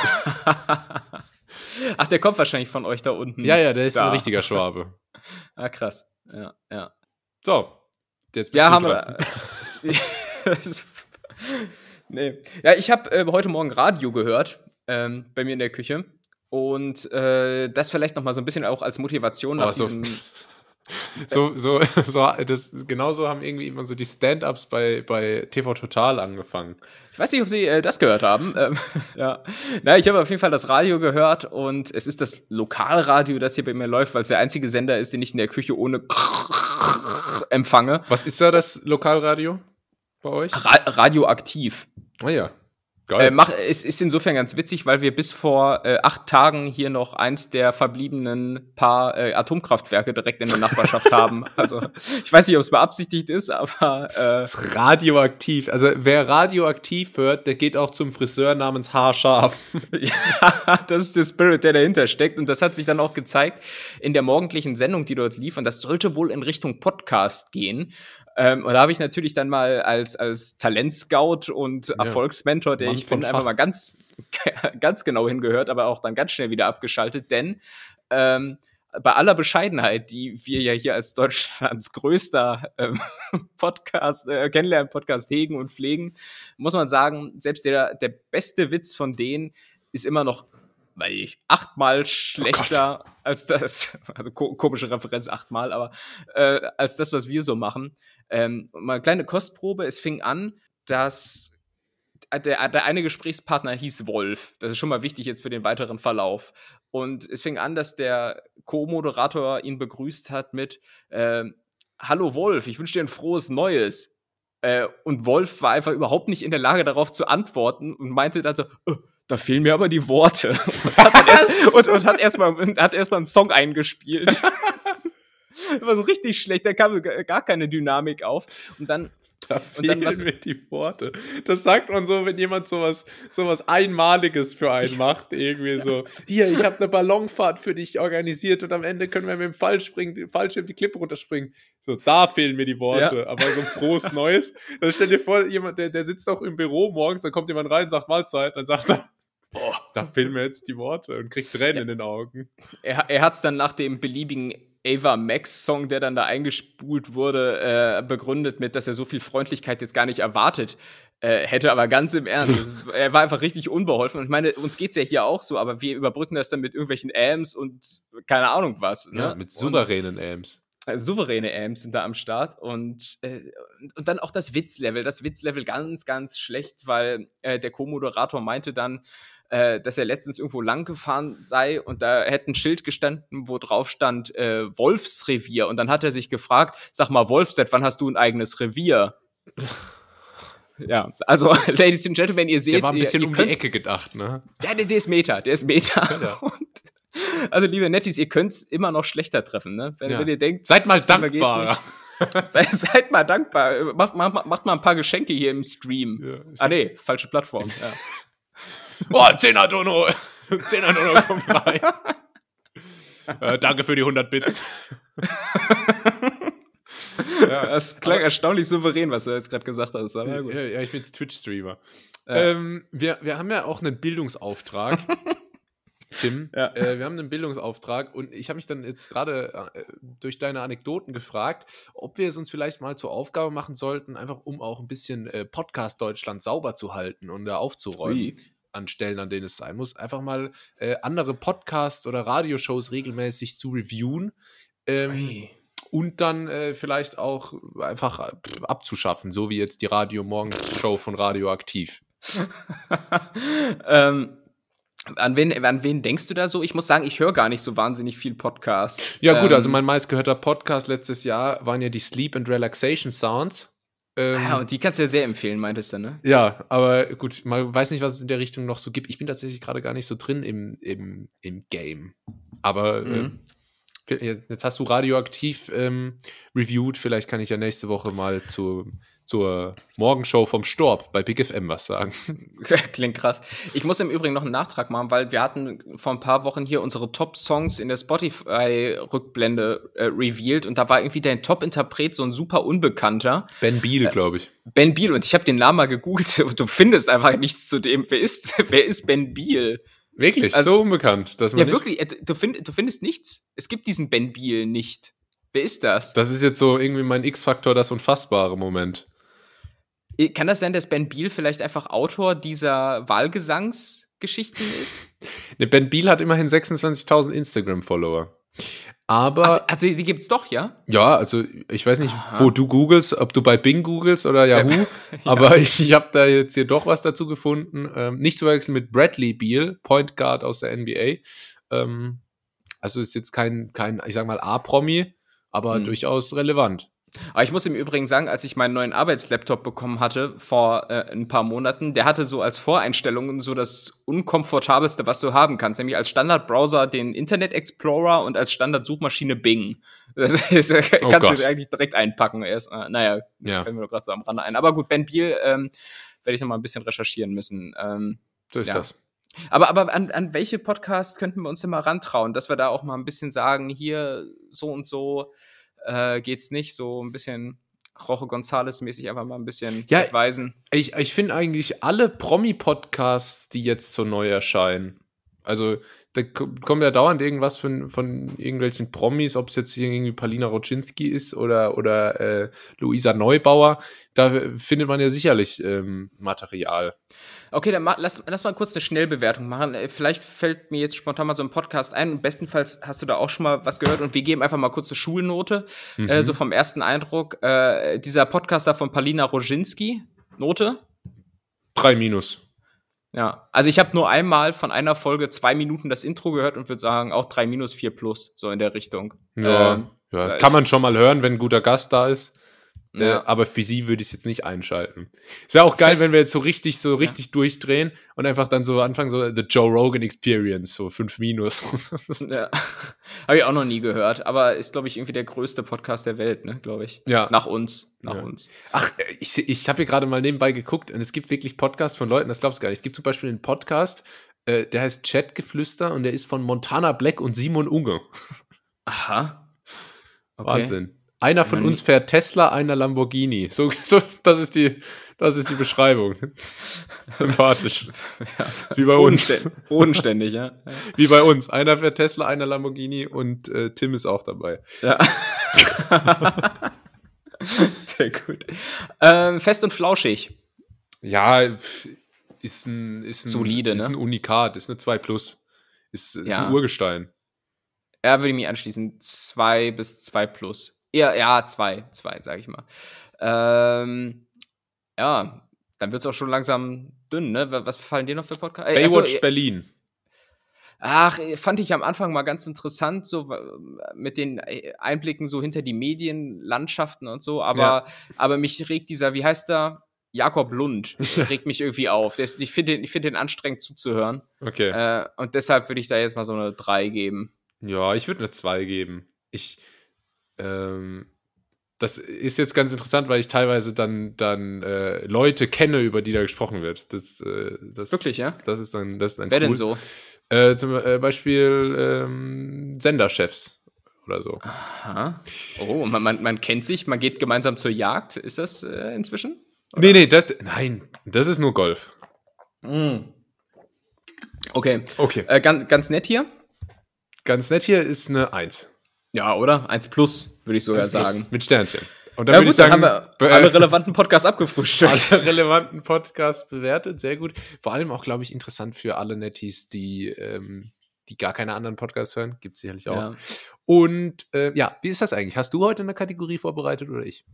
Ach, der kommt wahrscheinlich von euch da unten. Ja, ja, der ist da. ein richtiger Schwabe. ah, krass. Ja, ja. So, jetzt bist ja, haben dran. wir. Nee. Ja, ich habe äh, heute Morgen Radio gehört, ähm, bei mir in der Küche. Und äh, das vielleicht noch mal so ein bisschen auch als Motivation nach oh, so, diesem. So, so, so, das, genauso haben irgendwie immer so die Stand-Ups bei, bei TV Total angefangen. Ich weiß nicht, ob Sie äh, das gehört haben. Ähm, ja. Na, ich habe auf jeden Fall das Radio gehört und es ist das Lokalradio, das hier bei mir läuft, weil es der einzige Sender ist, den ich in der Küche ohne empfange. Was ist da das Lokalradio? Bei euch? Ra radioaktiv. Ah ja. Geil. Äh, mach, es ist insofern ganz witzig, weil wir bis vor äh, acht Tagen hier noch eins der verbliebenen paar äh, Atomkraftwerke direkt in der Nachbarschaft haben. Also ich weiß nicht, ob es beabsichtigt ist, aber äh, ist radioaktiv. Also wer radioaktiv hört, der geht auch zum Friseur namens Haarscharf. ja, das ist der Spirit, der dahinter steckt. Und das hat sich dann auch gezeigt in der morgendlichen Sendung, die dort lief. Und das sollte wohl in Richtung Podcast gehen. Ähm, und da habe ich natürlich dann mal als, als Talentscout und ja. Erfolgsmentor, der Mann ich bin, einfach mal ganz, ganz genau hingehört, aber auch dann ganz schnell wieder abgeschaltet, denn ähm, bei aller Bescheidenheit, die wir ja hier als Deutschlands größter ähm, Podcast, äh, Kennenlernen-Podcast hegen und pflegen, muss man sagen, selbst der, der beste Witz von denen ist immer noch weil ich achtmal oh schlechter oh als das, also komische Referenz achtmal, aber äh, als das, was wir so machen. Ähm, mal eine kleine Kostprobe. Es fing an, dass der, der eine Gesprächspartner hieß Wolf. Das ist schon mal wichtig jetzt für den weiteren Verlauf. Und es fing an, dass der Co-Moderator ihn begrüßt hat mit äh, Hallo Wolf, ich wünsche dir ein frohes Neues. Äh, und Wolf war einfach überhaupt nicht in der Lage, darauf zu antworten und meinte dann so, oh, da fehlen mir aber die Worte. Und hat, erst, und, und hat erstmal hat erst einen Song eingespielt. war so richtig schlecht, da kam gar keine Dynamik auf. Und dann Da und dann was mir die Worte. Das sagt man so, wenn jemand sowas, sowas Einmaliges für einen macht. Irgendwie so, hier, ich habe eine Ballonfahrt für dich organisiert und am Ende können wir mit dem Fallspringen, Fallschirm die Klippe runterspringen. So, da fehlen mir die Worte. Ja. Aber so ein frohes Neues. Dann stell dir vor, jemand, der, der sitzt auch im Büro morgens, dann kommt jemand rein und sagt Mahlzeit, dann sagt er, Oh, da fehlen mir jetzt die Worte und kriegt Tränen ja. in den Augen. Er, er hat es dann nach dem beliebigen Ava Max Song, der dann da eingespult wurde, äh, begründet mit, dass er so viel Freundlichkeit jetzt gar nicht erwartet äh, hätte, aber ganz im Ernst. er war einfach richtig unbeholfen. Und ich meine, uns geht's ja hier auch so, aber wir überbrücken das dann mit irgendwelchen Ams und keine Ahnung was. Ne? Ja, mit souveränen Ams. Äh, souveräne Ams sind da am Start und, äh, und dann auch das Witzlevel. Das Witzlevel ganz, ganz schlecht, weil äh, der Co-Moderator meinte dann, äh, dass er letztens irgendwo lang gefahren sei und da hätte ein Schild gestanden, wo drauf stand äh, Wolfsrevier. Und dann hat er sich gefragt, sag mal, Wolf, seit wann hast du ein eigenes Revier? ja, also, Ladies and Gentlemen, ihr seht. Der war ein bisschen ihr, ihr um könnt, die Ecke gedacht, ne? Ja, der, der ist Meta, der ist Meta. Und, also, liebe Nettis, ihr könnt es immer noch schlechter treffen, ne? Wenn, ja. wenn ihr denkt, seid mal dankbar. seid, seid, mal dankbar. Macht, macht, macht mal ein paar Geschenke hier im Stream. Ja, ah, nee, falsche Plattform. Ja. Oh, 10er Dono. 10er Dono kommt rein. äh, danke für die 100 Bits. ja, das klang erstaunlich souverän, was du jetzt gerade gesagt hast. Aber ja, ja, ich bin jetzt Twitch-Streamer. Ja. Ähm, wir, wir haben ja auch einen Bildungsauftrag. Tim, ja. äh, wir haben einen Bildungsauftrag und ich habe mich dann jetzt gerade äh, durch deine Anekdoten gefragt, ob wir es uns vielleicht mal zur Aufgabe machen sollten, einfach um auch ein bisschen äh, Podcast Deutschland sauber zu halten und da aufzuräumen. Ui an Stellen, an denen es sein muss, einfach mal äh, andere Podcasts oder Radioshows regelmäßig zu reviewen. Ähm, und dann äh, vielleicht auch einfach äh, abzuschaffen, so wie jetzt die Radio Morgens Show von Radioaktiv. ähm, an wen, an wen denkst du da so? Ich muss sagen, ich höre gar nicht so wahnsinnig viel Podcast. Ja, gut, also ähm, mein meistgehörter Podcast letztes Jahr waren ja die Sleep and Relaxation Sounds. Ähm, ah, und die kannst du ja sehr empfehlen, meintest du, ne? Ja, aber gut, man weiß nicht, was es in der Richtung noch so gibt. Ich bin tatsächlich gerade gar nicht so drin im, im, im Game. Aber mhm. äh, jetzt hast du radioaktiv ähm, reviewed. Vielleicht kann ich ja nächste Woche mal zu zur Morgenshow vom Storb bei Big FM was sagen. Klingt krass. Ich muss im Übrigen noch einen Nachtrag machen, weil wir hatten vor ein paar Wochen hier unsere Top-Songs in der Spotify-Rückblende äh, revealed und da war irgendwie dein Top-Interpret so ein super Unbekannter. Ben Beal, glaube ich. Äh, ben Beal und ich habe den Namen mal gegoogelt und du findest einfach nichts zu dem. Wer ist, wer ist Ben Beal? Wirklich? Also, so unbekannt? Dass man ja, wirklich. Äh, du, find, du findest nichts. Es gibt diesen Ben Beal nicht. Wer ist das? Das ist jetzt so irgendwie mein X-Faktor, das unfassbare Moment. Kann das sein, dass Ben Beal vielleicht einfach Autor dieser Wahlgesangsgeschichten ist? Ne, Ben Beal hat immerhin 26.000 Instagram-Follower. Aber. Ach, also die gibt's doch, ja? Ja, also ich weiß nicht, Aha. wo du googelst, ob du bei Bing googelst oder Yahoo, ja. aber ich, ich habe da jetzt hier doch was dazu gefunden. Ähm, nicht zu verwechseln mit Bradley Beal, Point Guard aus der NBA. Ähm, also ist jetzt kein, kein ich sag mal, A-Promi, aber hm. durchaus relevant. Aber ich muss im Übrigen sagen, als ich meinen neuen Arbeitslaptop bekommen hatte vor äh, ein paar Monaten, der hatte so als Voreinstellungen so das unkomfortabelste, was du haben kannst, nämlich als Standardbrowser den Internet Explorer und als Standardsuchmaschine Bing. Das, das oh kannst Gott. du eigentlich direkt einpacken. Erst, äh, naja, ja. fällt mir doch gerade so am Rande ein. Aber gut, Ben Beal ähm, werde ich noch mal ein bisschen recherchieren müssen. Ähm, so ist ja. das. Aber, aber an, an welche Podcasts könnten wir uns denn mal rantrauen, dass wir da auch mal ein bisschen sagen, hier so und so äh, geht's nicht. So ein bisschen Roche González-mäßig einfach mal ein bisschen ja, weisen. Ich, ich finde eigentlich alle Promi-Podcasts, die jetzt so neu erscheinen, also da kommt ja dauernd irgendwas von, von irgendwelchen Promis, ob es jetzt irgendwie Palina Roczynski ist oder, oder äh, Luisa Neubauer. Da findet man ja sicherlich ähm, Material. Okay, dann ma lass, lass mal kurz eine Schnellbewertung machen. Äh, vielleicht fällt mir jetzt spontan mal so ein Podcast ein. Und bestenfalls hast du da auch schon mal was gehört und wir geben einfach mal kurz eine Schulnote. Mhm. Äh, so vom ersten Eindruck. Äh, dieser Podcaster von Palina Roczynski, Note? Drei Minus. Ja, also ich habe nur einmal von einer Folge zwei Minuten das Intro gehört und würde sagen auch drei minus, vier plus, so in der Richtung. Ja, ähm, ja kann man schon mal hören, wenn ein guter Gast da ist. Äh, ja. Äh, aber für sie würde ich es jetzt nicht einschalten. Es wäre auch geil, wenn wir jetzt so richtig, so richtig ja. durchdrehen und einfach dann so anfangen, so The Joe Rogan Experience, so 5 Minus. ja. Habe ich auch noch nie gehört, aber ist, glaube ich, irgendwie der größte Podcast der Welt, ne, glaube ich. Ja. Nach uns. Nach ja. uns. Ach, ich, ich habe hier gerade mal nebenbei geguckt und es gibt wirklich Podcasts von Leuten, das glaubst du gar nicht. Es gibt zum Beispiel einen Podcast, äh, der heißt Chatgeflüster und der ist von Montana Black und Simon Unge. Aha. Okay. Wahnsinn. Einer von uns fährt Tesla, einer Lamborghini. So, so das, ist die, das ist die Beschreibung. Sympathisch. Ja, Wie bei uns. Bodenständig, ja. Wie bei uns. Einer fährt Tesla, einer Lamborghini und äh, Tim ist auch dabei. Ja. Sehr gut. Ähm, fest und flauschig. Ja, ist ein, ist ein, Solide, ist ne? ein Unikat, ist eine 2 Plus. Ist, ist ja. ein Urgestein. Ja, würde ich mich anschließen. 2 bis 2 plus. Ja, ja, 2, 2, sag ich mal. Ähm, ja, dann wird es auch schon langsam dünn, ne? Was fallen dir noch für Podcasts? Äh, Baywatch also, Berlin. Ach, fand ich am Anfang mal ganz interessant, so mit den Einblicken so hinter die Medienlandschaften und so, aber, ja. aber mich regt dieser, wie heißt der? Jakob Lund regt mich irgendwie auf. Ist, ich finde den, find den anstrengend zuzuhören. Okay. Äh, und deshalb würde ich da jetzt mal so eine 3 geben. Ja, ich würde eine 2 geben. Ich, ähm, das ist jetzt ganz interessant, weil ich teilweise dann, dann äh, Leute kenne, über die da gesprochen wird. Das, äh, das, Wirklich, ja? Das ist dann, das ist dann Wer cool. denn so? Äh, zum äh, Beispiel ähm, Senderchefs oder so. Aha. Oh, man, man, man kennt sich, man geht gemeinsam zur Jagd. Ist das äh, inzwischen? Oder? Nee, nee, das, nein, das ist nur Golf. Mm. Okay. Okay. Äh, ganz, ganz nett hier. Ganz nett hier ist eine 1. Ja, oder? 1 plus, würde ich sogar sagen. Mit Sternchen. Und dann ja, würde ich sagen, haben wir alle relevanten Podcasts abgefrühstückt. Alle relevanten Podcasts bewertet, sehr gut. Vor allem auch, glaube ich, interessant für alle Netties, die, ähm, die gar keine anderen Podcasts hören. Gibt es sicherlich auch. Ja. Und äh, ja, wie ist das eigentlich? Hast du heute eine Kategorie vorbereitet oder ich?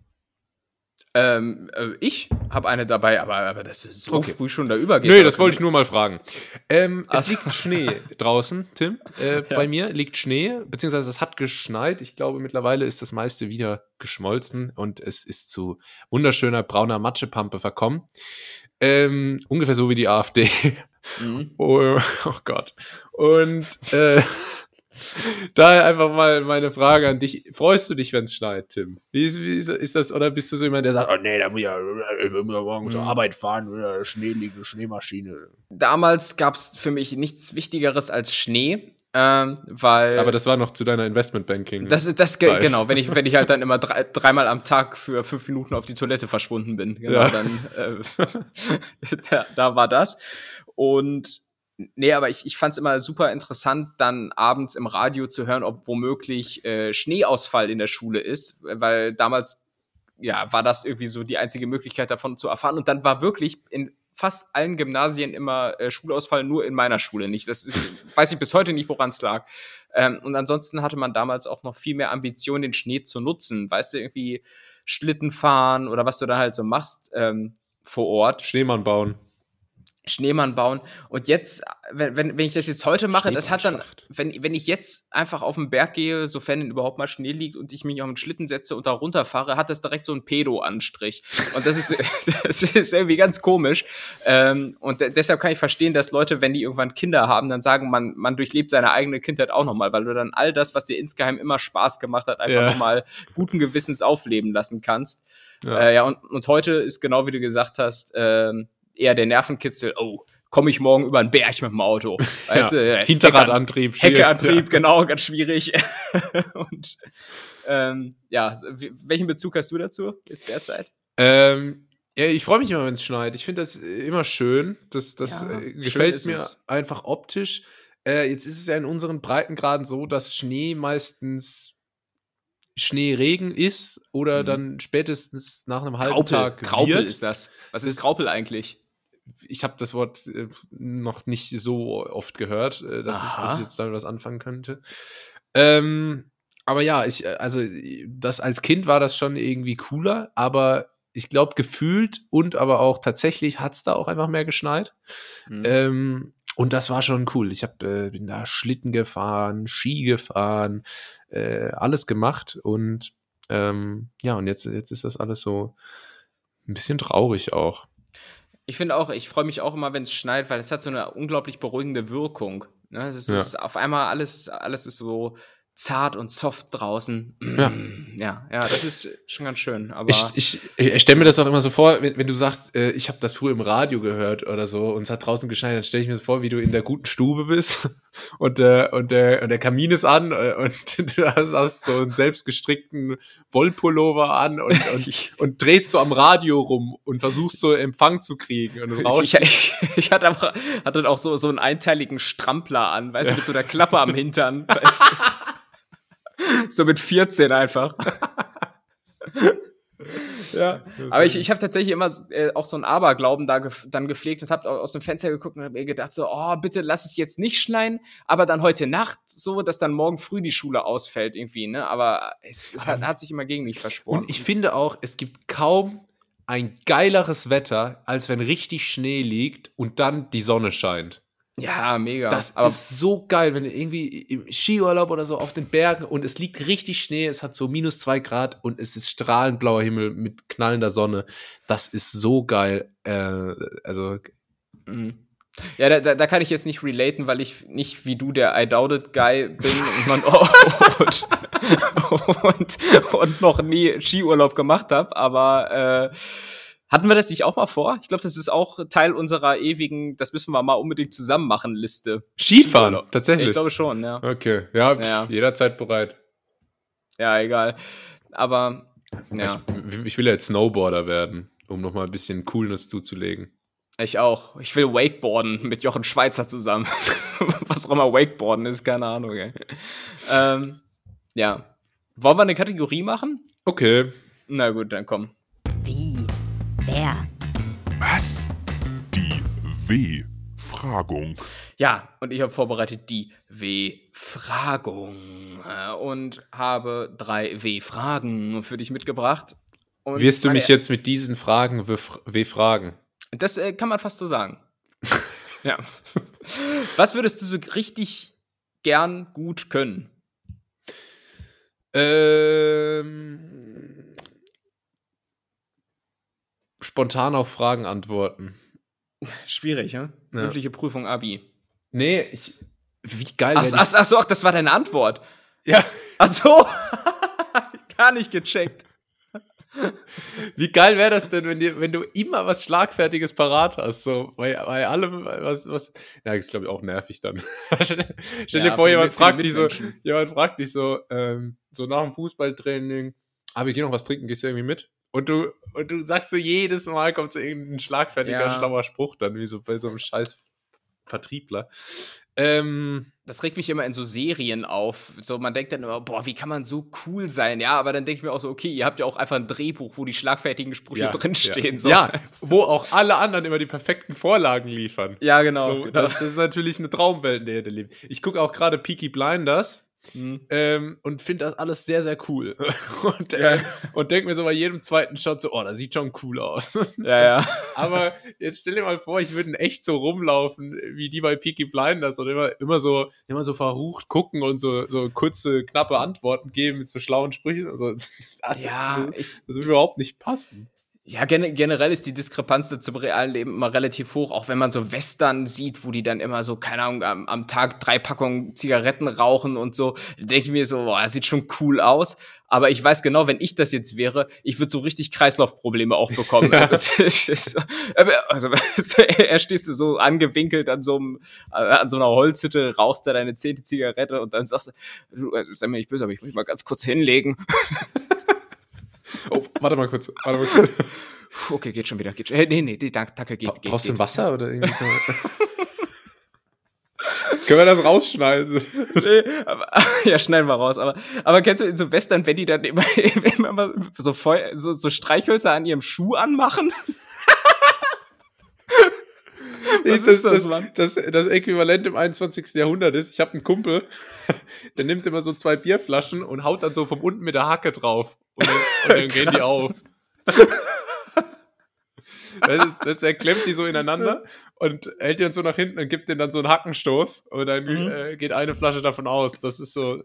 Ähm, äh, ich habe eine dabei, aber, aber das ist so okay. früh schon da übergeht. Nö, das wollte ich nur mal fragen. Ähm, es so. liegt Schnee draußen, Tim. Äh, ja. Bei mir liegt Schnee, beziehungsweise es hat geschneit. Ich glaube, mittlerweile ist das meiste wieder geschmolzen und es ist zu wunderschöner brauner Matschepampe verkommen. Ähm, ungefähr so wie die AfD. Mhm. Oh, oh, Gott. Und äh, Daher einfach mal meine Frage an dich. Freust du dich, wenn es schneit, Tim? Wie ist, wie ist, ist, das, oder bist du so jemand, der sagt, oh nee, da muss ich ja morgen zur mhm. Arbeit fahren, Schnee liege, Schneemaschine. Damals gab es für mich nichts Wichtigeres als Schnee. Ähm, weil Aber das war noch zu deiner Investmentbanking. Das, das Zeit. genau, wenn ich, wenn ich halt dann immer drei, dreimal am Tag für fünf Minuten auf die Toilette verschwunden bin. Genau, ja. dann äh, da, da war das. Und Nee, aber ich, ich fand es immer super interessant, dann abends im Radio zu hören, ob womöglich äh, Schneeausfall in der Schule ist, weil damals ja war das irgendwie so die einzige Möglichkeit davon zu erfahren. Und dann war wirklich in fast allen Gymnasien immer äh, Schulausfall, nur in meiner Schule nicht. Das ist, weiß ich bis heute nicht, woran es lag. Ähm, und ansonsten hatte man damals auch noch viel mehr Ambition, den Schnee zu nutzen. Weißt du, irgendwie Schlitten fahren oder was du da halt so machst ähm, vor Ort. Schneemann bauen. Schneemann bauen. Und jetzt, wenn, wenn, wenn ich das jetzt heute mache, das hat dann, wenn, wenn ich jetzt einfach auf den Berg gehe, sofern überhaupt mal Schnee liegt und ich mich auf den Schlitten setze und da runterfahre, hat das direkt so einen Pedo-Anstrich. Und das ist, das ist irgendwie ganz komisch. Ähm, und deshalb kann ich verstehen, dass Leute, wenn die irgendwann Kinder haben, dann sagen, man, man durchlebt seine eigene Kindheit auch nochmal, weil du dann all das, was dir insgeheim immer Spaß gemacht hat, einfach ja. nochmal guten Gewissens aufleben lassen kannst. Ja, äh, ja und, und heute ist genau wie du gesagt hast, ähm, eher der Nervenkitzel, oh, komme ich morgen über einen Berg mit dem Auto. Weißt ja, du, Hinterradantrieb. Heckeantrieb, ja. genau, ganz schwierig. und ähm, ja, welchen Bezug hast du dazu jetzt derzeit? Ähm, ja, ich freue mich immer, wenn es schneit. Ich finde das immer schön. Das, das ja, äh, gefällt mir es. einfach optisch. Äh, jetzt ist es ja in unseren Breitengraden so, dass Schnee meistens Schneeregen ist oder mhm. dann spätestens nach einem halben Graupel. Tag Graupel wird. ist das. Was ist Graupel eigentlich? Ich habe das Wort äh, noch nicht so oft gehört, äh, dass, ich, dass, ich, jetzt damit was anfangen könnte. Ähm, aber ja, ich, äh, also das als Kind war das schon irgendwie cooler, aber ich glaube, gefühlt und aber auch tatsächlich hat es da auch einfach mehr geschneit. Mhm. Ähm, und das war schon cool. Ich hab, äh, bin da Schlitten gefahren, Ski gefahren, alles gemacht und Ähm, ja, und jetzt, jetzt ist das alles so ein bisschen traurig auch. Ich finde auch, ich freue mich auch immer, wenn es schneit, weil es hat so eine unglaublich beruhigende Wirkung. Ne? Das ist ja. auf einmal alles, alles ist so zart und soft draußen. Ja. ja, ja, das ist schon ganz schön. Aber ich, ich, ich stelle mir das auch immer so vor, wenn, wenn du sagst, äh, ich habe das früher im Radio gehört oder so und es hat draußen geschneit, dann stelle ich mir so vor, wie du in der guten Stube bist und, äh, und, der, und der Kamin ist an äh, und du hast, hast so einen selbstgestrickten Wollpullover an und, und, und drehst so am Radio rum und versuchst so Empfang zu kriegen und rauscht. Ich, ich, ich, hatte, aber, hatte auch so, so einen einteiligen Strampler an, weißt du, mit so einer Klappe am Hintern. so mit 14 einfach. ja, aber ich, ich habe tatsächlich immer äh, auch so einen Aberglauben da gef dann gepflegt und habe aus dem Fenster geguckt und habe mir gedacht so, oh, bitte lass es jetzt nicht schneien, aber dann heute Nacht so, dass dann morgen früh die Schule ausfällt irgendwie, ne? Aber es, es hat, hat, sich immer gegen mich versprochen. Und ich finde auch, es gibt kaum ein geileres Wetter, als wenn richtig Schnee liegt und dann die Sonne scheint. Ja, mega. Das aber ist so geil, wenn du irgendwie im Skiurlaub oder so auf den Bergen und es liegt richtig Schnee, es hat so minus zwei Grad und es ist strahlend blauer Himmel mit knallender Sonne. Das ist so geil. Äh, also. Mhm. Ja, da, da, kann ich jetzt nicht relaten, weil ich nicht wie du der I Doubt It Guy bin und, man, oh, und, und, und, noch nie Skiurlaub gemacht habe, aber äh, hatten wir das nicht auch mal vor? Ich glaube, das ist auch Teil unserer ewigen, das müssen wir mal unbedingt zusammen machen, Liste. Skifahren, Skifahren. tatsächlich. Ich glaube schon, ja. Okay, ja, ja. jederzeit bereit. Ja, egal. Aber, ja. Ich, ich will ja jetzt Snowboarder werden, um nochmal ein bisschen Coolness zuzulegen. Ich auch. Ich will Wakeboarden mit Jochen Schweizer zusammen. Was auch immer Wakeboarden ist, keine Ahnung, ey. ähm, ja. Wollen wir eine Kategorie machen? Okay. Na gut, dann komm. Wer? Was? Die W-Fragung. Ja, und ich habe vorbereitet die W-Fragung und habe drei W-Fragen für dich mitgebracht. Und Wirst du mich jetzt mit diesen Fragen W-Fragen? Das äh, kann man fast so sagen. ja. Was würdest du so richtig gern gut können? Ähm spontan auf Fragen antworten. Schwierig, ja? Mündliche Prüfung Abi. Nee, ich. Wie geil ach, ach, ach so, ach, das war deine Antwort. Ja. Ach so. Gar nicht gecheckt. Wie geil wäre das denn, wenn, dir, wenn du immer was Schlagfertiges parat hast? So bei, bei allem, was, was. Ja, ist glaube ich auch nervig dann. Stell ja, dir vor, jemand fragt dich so, jemand fragt dich so, ähm, so nach dem Fußballtraining, aber ah, ich geh noch was trinken, gehst du irgendwie mit? Und du, und du sagst so jedes Mal kommt so irgendein schlagfertiger, ja. schlauer Spruch dann, wie so bei so einem scheiß Vertriebler. Ähm, das regt mich immer in so Serien auf. So, man denkt dann immer, boah, wie kann man so cool sein? Ja, aber dann denke ich mir auch so, okay, ihr habt ja auch einfach ein Drehbuch, wo die schlagfertigen Sprüche ja, drinstehen. Ja. So. ja, wo auch alle anderen immer die perfekten Vorlagen liefern. Ja, genau. So, genau. Das, das, ist natürlich eine Traumwelt, in der ihr lebt. Ich gucke auch gerade Peaky Blinders. Mhm. Ähm, und finde das alles sehr, sehr cool. und, äh, und denke mir so bei jedem zweiten Shot so, oh, das sieht schon cool aus. ja, ja. Aber jetzt stell dir mal vor, ich würde echt so rumlaufen, wie die bei Peaky Blinders und immer, immer so, immer so verrucht gucken und so, so kurze, knappe Antworten geben mit so schlauen Sprüchen. Also, das, ja, ich, das würde überhaupt nicht passen. Ja, gen generell ist die Diskrepanz zum realen Leben immer relativ hoch, auch wenn man so Western sieht, wo die dann immer so, keine Ahnung, am, am Tag drei Packungen Zigaretten rauchen und so, denke ich mir so, boah, das sieht schon cool aus. Aber ich weiß genau, wenn ich das jetzt wäre, ich würde so richtig Kreislaufprobleme auch bekommen. Ja. Also, ist, also, er stehst du so angewinkelt an so, einem, an so einer Holzhütte, rauchst da deine zehnte Zigarette und dann sagst du, du sei mir nicht böse, aber ich muss mich mal ganz kurz hinlegen. Oh, warte mal kurz. Warte mal kurz. Okay, geht schon wieder. Geht schon. Nee, nee, danke, geht. geht Brauchst du ein Wasser oder irgendwie? Können wir das rausschneiden? nee, aber, ja, schneiden wir raus. Aber, aber kennst du in so Western, wenn die dann immer, immer so, Feu so, so Streichhölzer an ihrem Schuh anmachen? Was das, das, das, das, Äquivalent im 21. Jahrhundert ist, ich habe einen Kumpel, der nimmt immer so zwei Bierflaschen und haut dann so von unten mit der Hacke drauf. Und dann, und dann gehen die auf. das, er klemmt die so ineinander und hält die dann so nach hinten und gibt denen dann so einen Hackenstoß und dann mhm. äh, geht eine Flasche davon aus. Das ist so.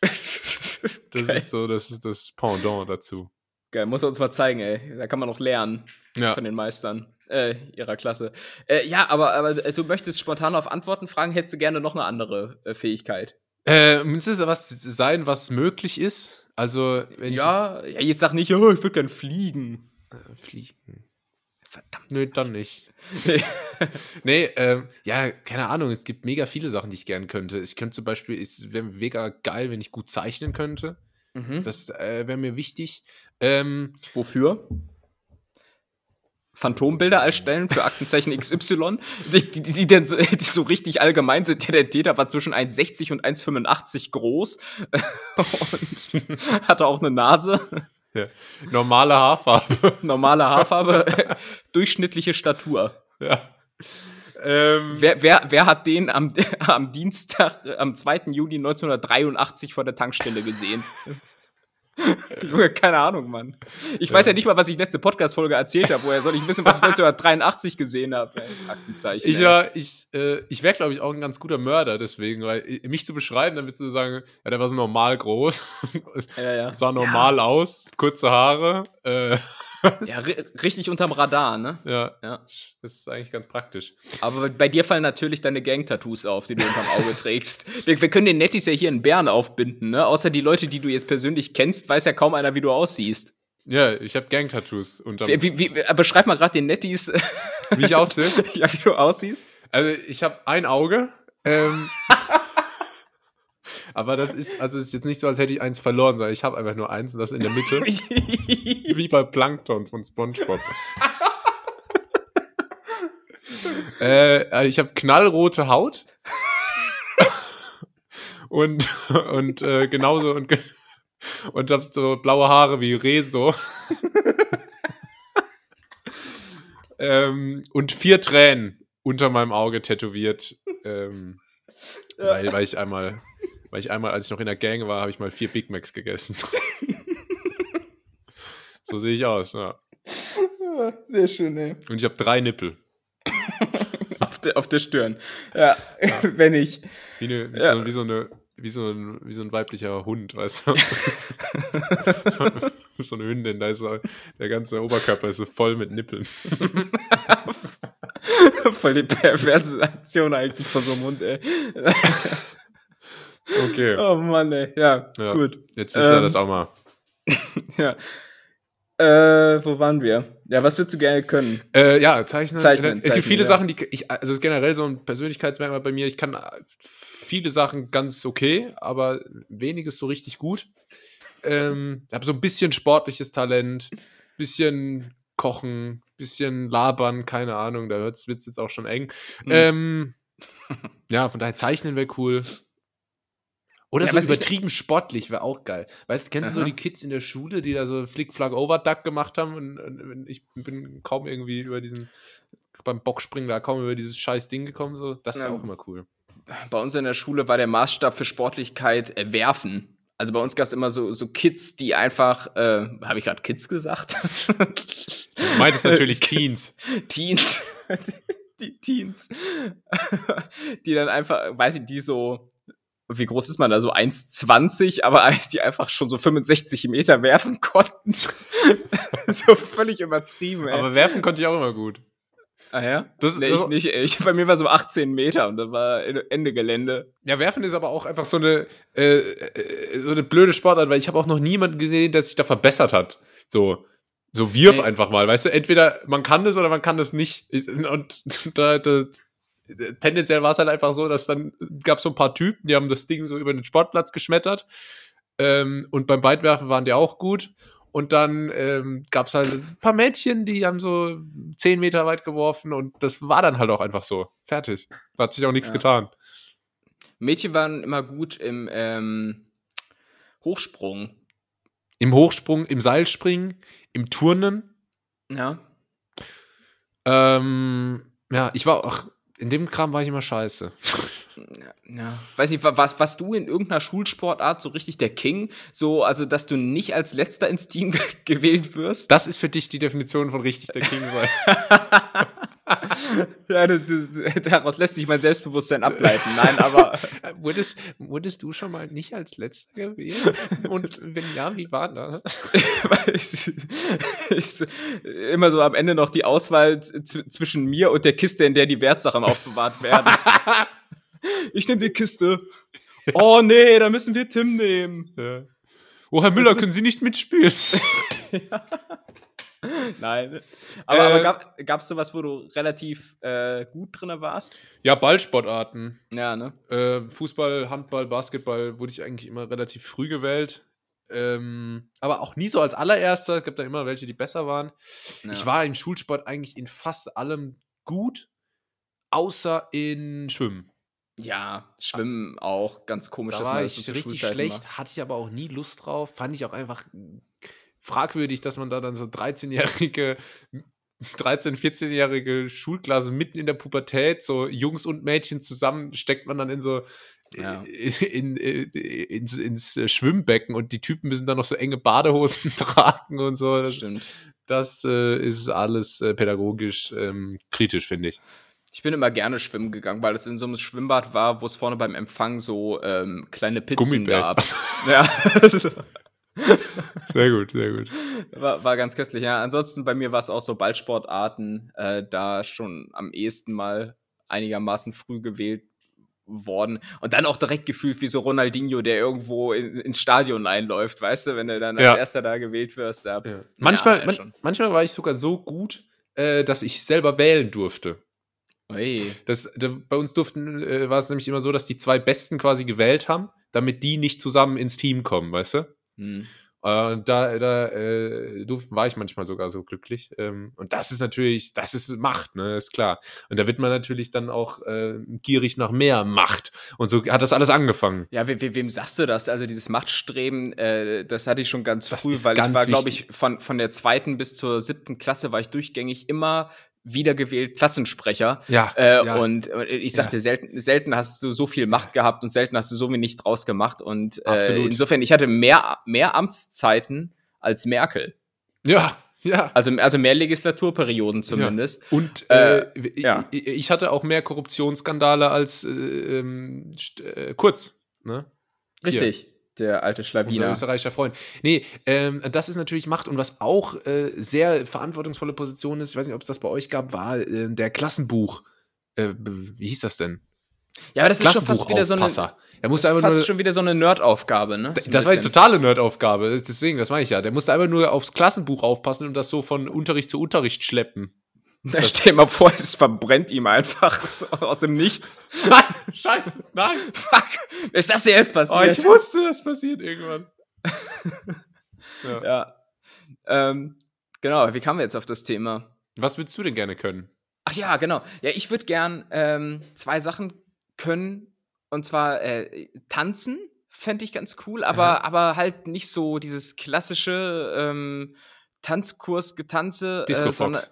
das Geil. ist so, das ist das Pendant dazu. Geil, muss er uns mal zeigen, ey. Da kann man noch lernen ja. von den Meistern äh, ihrer Klasse. Äh, ja, aber, aber äh, du möchtest spontan auf Antworten fragen, hättest du gerne noch eine andere äh, Fähigkeit? Äh, müsste es was sein, was möglich ist? Also, wenn ja, ich jetzt, ja, jetzt sag nicht, oh, ich würde gern fliegen. Äh, fliegen. Verdammt. Nö, dann nicht. nee, ähm, ja, keine Ahnung. Es gibt mega viele Sachen, die ich gern könnte. Ich könnte zum Beispiel, es wäre mega geil, wenn ich gut zeichnen könnte. Mhm. Das äh, wäre mir wichtig. Ähm, Wofür? Phantombilder erstellen für Aktenzeichen XY, die, die, die, die, so, die so richtig allgemein sind. Der, der Täter war zwischen 1,60 und 1,85 groß und hatte auch eine Nase. Ja. Normale Haarfarbe. Normale Haarfarbe, durchschnittliche Statur. Ja. Ähm, wer, wer, wer hat den am, am Dienstag, am 2. Juni 1983 vor der Tankstelle gesehen? Junge, keine Ahnung, Mann. Ich ja. weiß ja nicht mal, was ich letzte Podcast-Folge erzählt habe. Woher soll ich wissen, was ich 1983 gesehen habe? Aktenzeichen. Ich, ja, ich, äh, ich wäre, glaube ich, auch ein ganz guter Mörder deswegen, weil mich zu beschreiben, dann würdest du sagen, ja, der war so normal groß, ja, ja. sah normal aus, kurze Haare, äh, ja, richtig unterm Radar, ne? Ja. ja. Das ist eigentlich ganz praktisch. Aber bei dir fallen natürlich deine Gang-Tattoos auf, die du unterm Auge trägst. Wir, wir, können den Nettis ja hier in Bern aufbinden, ne? Außer die Leute, die du jetzt persönlich kennst, weiß ja kaum einer, wie du aussiehst. Ja, ich habe Gang-Tattoos unterm wie, wie, wie, Beschreib mal gerade den Nettis. Wie ich aussehe? ja, wie du aussiehst. Also, ich habe ein Auge. Ähm, aber das ist, also ist jetzt nicht so, als hätte ich eins verloren, sondern ich habe einfach nur eins und das in der Mitte. wie bei Plankton von SpongeBob. äh, ich habe knallrote Haut. und und äh, genauso und, und habe so blaue Haare wie Rezo. ähm, und vier Tränen unter meinem Auge tätowiert. Ähm, ja. weil, weil ich einmal weil ich einmal, als ich noch in der Gang war, habe ich mal vier Big Macs gegessen. so sehe ich aus, ja. Sehr schön, ey. Und ich habe drei Nippel. auf, der, auf der Stirn. Ja, ja. wenn ich. Wie, eine, wie, ja. so, wie, so, eine. Wie so, ein, wie so ein weiblicher Hund, weißt du? so eine Hündin, da ist so, der ganze Oberkörper ist so voll mit Nippeln. voll die perverse Aktion eigentlich von so einem Hund, ey. Okay. Oh Mann, ey. Ja, ja. gut. Jetzt wisst ihr ähm, das auch mal. ja. Äh, wo waren wir? Ja, was würdest du gerne können? Äh, ja, zeichnen. zeichnen es gibt viele ja. Sachen, die ich, also ist generell so ein Persönlichkeitsmerkmal bei mir. Ich kann viele Sachen ganz okay, aber weniges so richtig gut. Ähm, habe so ein bisschen sportliches Talent, bisschen kochen, bisschen labern, keine Ahnung, da wird es jetzt auch schon eng. Mhm. Ähm, ja, von daher zeichnen wäre cool. Oder ja, so übertrieben ich, sportlich wäre auch geil. Weißt du, kennst aha. du so die Kids in der Schule, die da so Flick, Flag, Overduck gemacht haben? Und, und, ich bin kaum irgendwie über diesen, beim Bockspringen da kaum über dieses scheiß Ding gekommen. So. Das ist ja. auch immer cool. Bei uns in der Schule war der Maßstab für Sportlichkeit äh, Werfen. Also bei uns gab es immer so, so Kids, die einfach, äh, habe ich gerade Kids gesagt? du meintest natürlich Teens. Teens. die Teens. die dann einfach, weiß ich, die so wie groß ist man da? So 1,20, aber die einfach schon so 65 Meter werfen konnten. so völlig übertrieben, ey. Aber werfen konnte ich auch immer gut. Ah ja? Das, nee, ich nicht. Ich, bei mir war so 18 Meter und das war Ende Gelände. Ja, werfen ist aber auch einfach so eine, äh, äh, so eine blöde Sportart, weil ich habe auch noch niemanden gesehen, der sich da verbessert hat. So, so wirf nee. einfach mal, weißt du? Entweder man kann das oder man kann das nicht. Und da, da tendenziell war es halt einfach so, dass dann gab es so ein paar Typen, die haben das Ding so über den Sportplatz geschmettert. Ähm, und beim Weitwerfen waren die auch gut. Und dann ähm, gab es halt ein paar Mädchen, die haben so zehn Meter weit geworfen und das war dann halt auch einfach so. Fertig. Da hat sich auch nichts ja. getan. Mädchen waren immer gut im ähm, Hochsprung. Im Hochsprung, im Seilspringen, im Turnen. Ja. Ähm, ja, ich war auch in dem Kram war ich immer scheiße. Ja, ja. Weiß nicht, was, was du in irgendeiner Schulsportart so richtig der King, so, also dass du nicht als letzter ins Team gewählt wirst? Das ist für dich die Definition von richtig der King sein. ja, das, das, daraus lässt sich mein Selbstbewusstsein ableiten. Nein, aber. wurdest, wurdest du schon mal nicht als Letzter gewählt? Und wenn ja, wie war das? ich, ich, immer so am Ende noch die Auswahl zwischen mir und der Kiste, in der die Wertsachen aufbewahrt werden. ich nehme die Kiste. Oh nee, da müssen wir Tim nehmen. Ja. Oh, Herr Müller, können Sie nicht mitspielen? ja. Nein. Aber, äh, aber gab es sowas, wo du relativ äh, gut drin warst? Ja, Ballsportarten. Ja, ne? Äh, Fußball, Handball, Basketball wurde ich eigentlich immer relativ früh gewählt. Ähm, aber auch nie so als allererster. Es gab da immer welche, die besser waren. Ja. Ich war im Schulsport eigentlich in fast allem gut, außer in Schwimmen. Ja, Schwimmen auch ganz komisch. Da war ich richtig schlecht, macht. hatte ich aber auch nie Lust drauf. Fand ich auch einfach fragwürdig, dass man da dann so 13-jährige 13-, 14-jährige Schulklasse mitten in der Pubertät, so Jungs und Mädchen zusammen, steckt man dann in so ja. in, in, in, ins Schwimmbecken und die Typen müssen dann noch so enge Badehosen tragen und so. Das, Stimmt. Das äh, ist alles äh, pädagogisch ähm, kritisch, finde ich. Ich bin immer gerne schwimmen gegangen, weil es in so einem Schwimmbad war, wo es vorne beim Empfang so ähm, kleine Pizzen gab. ja. Sehr gut, sehr gut. War, war ganz köstlich, ja. Ansonsten bei mir war es auch so Ballsportarten, äh, da schon am ehesten mal einigermaßen früh gewählt worden und dann auch direkt gefühlt wie so Ronaldinho, der irgendwo in, ins Stadion einläuft, weißt du, wenn du dann als ja. erster da gewählt wirst. Da, ja. manchmal, ja, man, manchmal war ich sogar so gut, äh, dass ich selber wählen durfte. Das, da, bei uns durften, äh, war es nämlich immer so, dass die zwei Besten quasi gewählt haben, damit die nicht zusammen ins Team kommen, weißt du? Mhm. Äh, da da äh, war ich manchmal sogar so glücklich. Ähm, und das ist natürlich, das ist Macht, ne, ist klar. Und da wird man natürlich dann auch äh, gierig nach mehr Macht. Und so hat das alles angefangen. Ja, we we wem sagst du das? Also dieses Machtstreben, äh, das hatte ich schon ganz das früh, weil ich war, glaube ich, von, von der zweiten bis zur siebten Klasse war ich durchgängig immer wiedergewählt Klassensprecher. Ja, äh, ja. Und ich sagte, ja. selten, selten hast du so viel Macht gehabt und selten hast du so wenig draus gemacht. Und äh, insofern, ich hatte mehr, mehr Amtszeiten als Merkel. Ja, ja. Also, also mehr Legislaturperioden zumindest. Ja. Und äh, äh ja. ich, ich, hatte auch mehr Korruptionsskandale als äh, ähm, äh, Kurz. Ne? Richtig der alte Schlawiner. Unser österreichischer Freund. Nee, ähm, das ist natürlich Macht. Und was auch äh, sehr verantwortungsvolle Position ist, ich weiß nicht, ob es das bei euch gab, war äh, der Klassenbuch. Äh, wie hieß das denn? Ja, aber das ist schon fast wieder so eine. Er musste das ist fast nur, schon wieder so eine Nerdaufgabe, ne? Das war eine totale Nerdaufgabe. Deswegen, das meine ich ja. Der musste einfach nur aufs Klassenbuch aufpassen und das so von Unterricht zu Unterricht schleppen. Da stell dir mal vor, es verbrennt ihm einfach aus dem Nichts. Nein, scheiße, nein. Fuck, ist das jetzt passiert? Oh, ich wusste, das passiert irgendwann. ja. ja. Ähm, genau, wie kamen wir jetzt auf das Thema? Was würdest du denn gerne können? Ach ja, genau. Ja, ich würde gern ähm, zwei Sachen können. Und zwar äh, tanzen, fände ich ganz cool, aber, aber halt nicht so dieses klassische ähm, Tanzkurs-Getanze. Disco äh, Fox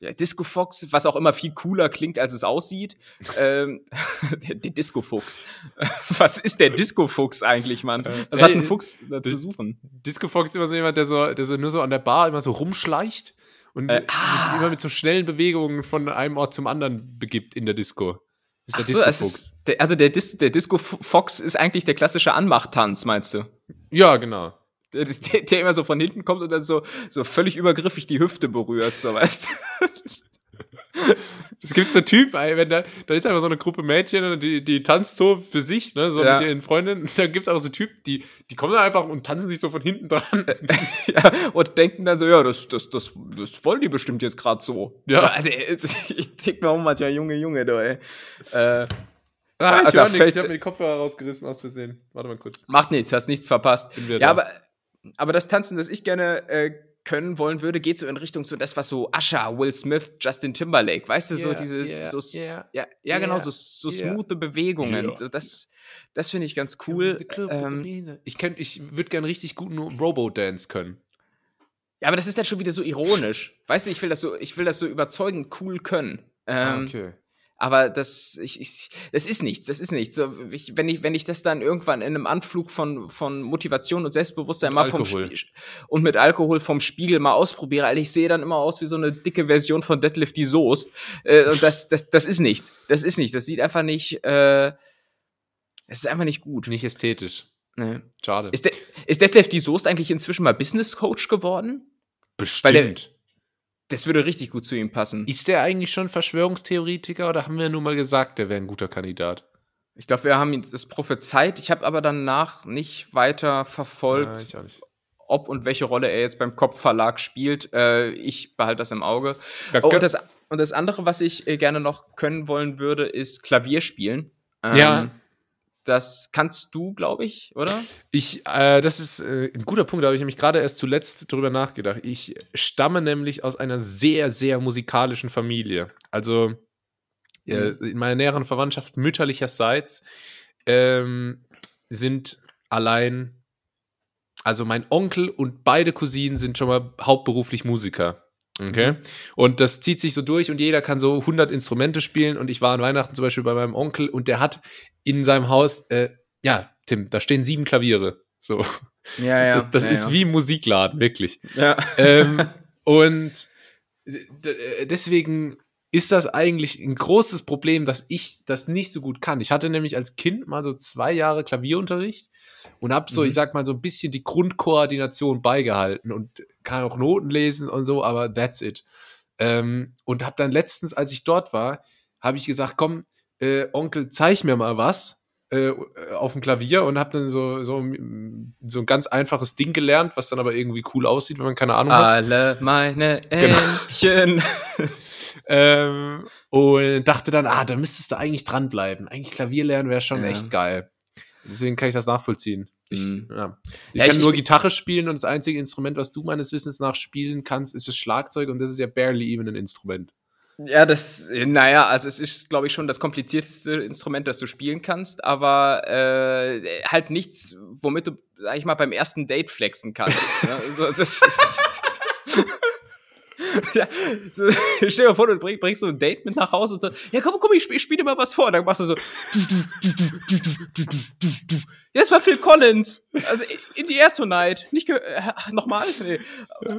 Disco Fox, was auch immer viel cooler klingt, als es aussieht. ähm, der, der Disco Fuchs. was ist der Disco Fuchs eigentlich, Mann? Was äh, hat ein Fuchs da zu suchen? Disco Fox ist immer so jemand, der so, der so nur so an der Bar immer so rumschleicht und äh, ah. immer mit so schnellen Bewegungen von einem Ort zum anderen begibt in der Disco. ist der Disco Fuchs. der, also der, Dis, der Disco Fox ist eigentlich der klassische Anmachtanz, meinst du? Ja, genau. Der, der, immer so von hinten kommt und dann so, so völlig übergriffig die Hüfte berührt, so weißt du. Es gibt so Typ, ey, wenn da, da ist einfach so eine Gruppe Mädchen, die, die tanzt so für sich, ne, so ja. mit ihren Freundinnen. Da gibt es auch so Typen, die, die kommen dann einfach und tanzen sich so von hinten dran. ja, und denken dann so, ja, das, das, das, das wollen die bestimmt jetzt gerade so. Ja. Also, ich denke mir auch manchmal, Junge, Junge, du, ey. Äh, Ah, ich höre nichts, ich habe mir die Kopfhörer rausgerissen aus Versehen. Warte mal kurz. Macht nichts, hast nichts verpasst. Ja, da. aber aber das Tanzen, das ich gerne äh, können wollen würde, geht so in Richtung so das, was so Usher, Will Smith, Justin Timberlake, weißt du, yeah, so diese, yeah, so, yeah, ja, ja, genau, so, so smooth Bewegungen. So, das, das finde ich ganz cool. Ähm, ich ich würde gerne richtig guten Robo-Dance können. Ja, aber das ist dann schon wieder so ironisch. weißt du, ich will das so, ich will das so überzeugend cool können. Ähm, ah, okay. Aber das, ich, ich, das ist nichts, das ist nichts. So, ich, wenn, ich, wenn ich das dann irgendwann in einem Anflug von, von Motivation und Selbstbewusstsein mal vom Spiel und mit Alkohol vom Spiegel mal ausprobiere, weil ich sehe dann immer aus wie so eine dicke Version von Deadlift die Soest. Äh, und das, das, das ist nichts. Das ist nicht. Das sieht einfach nicht, äh, es ist einfach nicht gut. Nicht ästhetisch. Nee. Schade. Ist, de ist Detlef die Soest eigentlich inzwischen mal Business Coach geworden? Bestimmt. Der, das würde richtig gut zu ihm passen. Ist der eigentlich schon Verschwörungstheoretiker oder haben wir nur mal gesagt, der wäre ein guter Kandidat? Ich glaube, wir haben das prophezeit. Ich habe aber danach nicht weiter verfolgt, ja, nicht. ob und welche Rolle er jetzt beim Kopfverlag spielt. Äh, ich behalte das im Auge. Oh, und, das, und, das, andere, was ich äh, gerne noch können wollen würde, ist Klavier spielen. Ähm, ja. Das kannst du, glaube ich, oder? Ich, äh, das ist äh, ein guter Punkt, da habe ich nämlich gerade erst zuletzt drüber nachgedacht. Ich stamme nämlich aus einer sehr, sehr musikalischen Familie. Also äh, in meiner näheren Verwandtschaft mütterlicherseits ähm, sind allein, also mein Onkel und beide Cousinen sind schon mal hauptberuflich Musiker. Okay. Mhm. Und das zieht sich so durch und jeder kann so 100 Instrumente spielen. Und ich war an Weihnachten zum Beispiel bei meinem Onkel und der hat in seinem Haus, äh, ja, Tim, da stehen sieben Klaviere. So. Ja, ja. Das, das ja, ist ja. wie Musikladen, wirklich. Ja. Ähm, und deswegen ist das eigentlich ein großes Problem, dass ich das nicht so gut kann. Ich hatte nämlich als Kind mal so zwei Jahre Klavierunterricht und habe so, mhm. ich sag mal, so ein bisschen die Grundkoordination beigehalten und kann auch Noten lesen und so, aber that's it. Ähm, und habe dann letztens, als ich dort war, habe ich gesagt, komm, äh, Onkel, zeig mir mal was äh, auf dem Klavier und habe dann so, so, so ein ganz einfaches Ding gelernt, was dann aber irgendwie cool aussieht, wenn man keine Ahnung hat. Alle meine. Entchen. Genau. ähm, und dachte dann, ah, da müsstest du eigentlich dranbleiben. Eigentlich Klavier lernen wäre schon ja. echt geil. Deswegen kann ich das nachvollziehen. Ich, mhm. ja. ich ja, kann ich, nur ich, Gitarre spielen und das einzige Instrument, was du meines Wissens nach spielen kannst, ist das Schlagzeug und das ist ja barely even ein Instrument. Ja, das, naja, also es ist, glaube ich, schon das komplizierteste Instrument, das du spielen kannst, aber äh, halt nichts, womit du, sag ich mal, beim ersten Date flexen kannst. ne? also, das ist, so, stell dir mal vor, du bring, bringst so ein Date mit nach Hause und so, ja komm, komm, ich, spiel, spiele dir mal was vor. Und dann machst du so, das war Phil Collins. Also in the Air Tonight. Nicht äh, nochmal? Nee.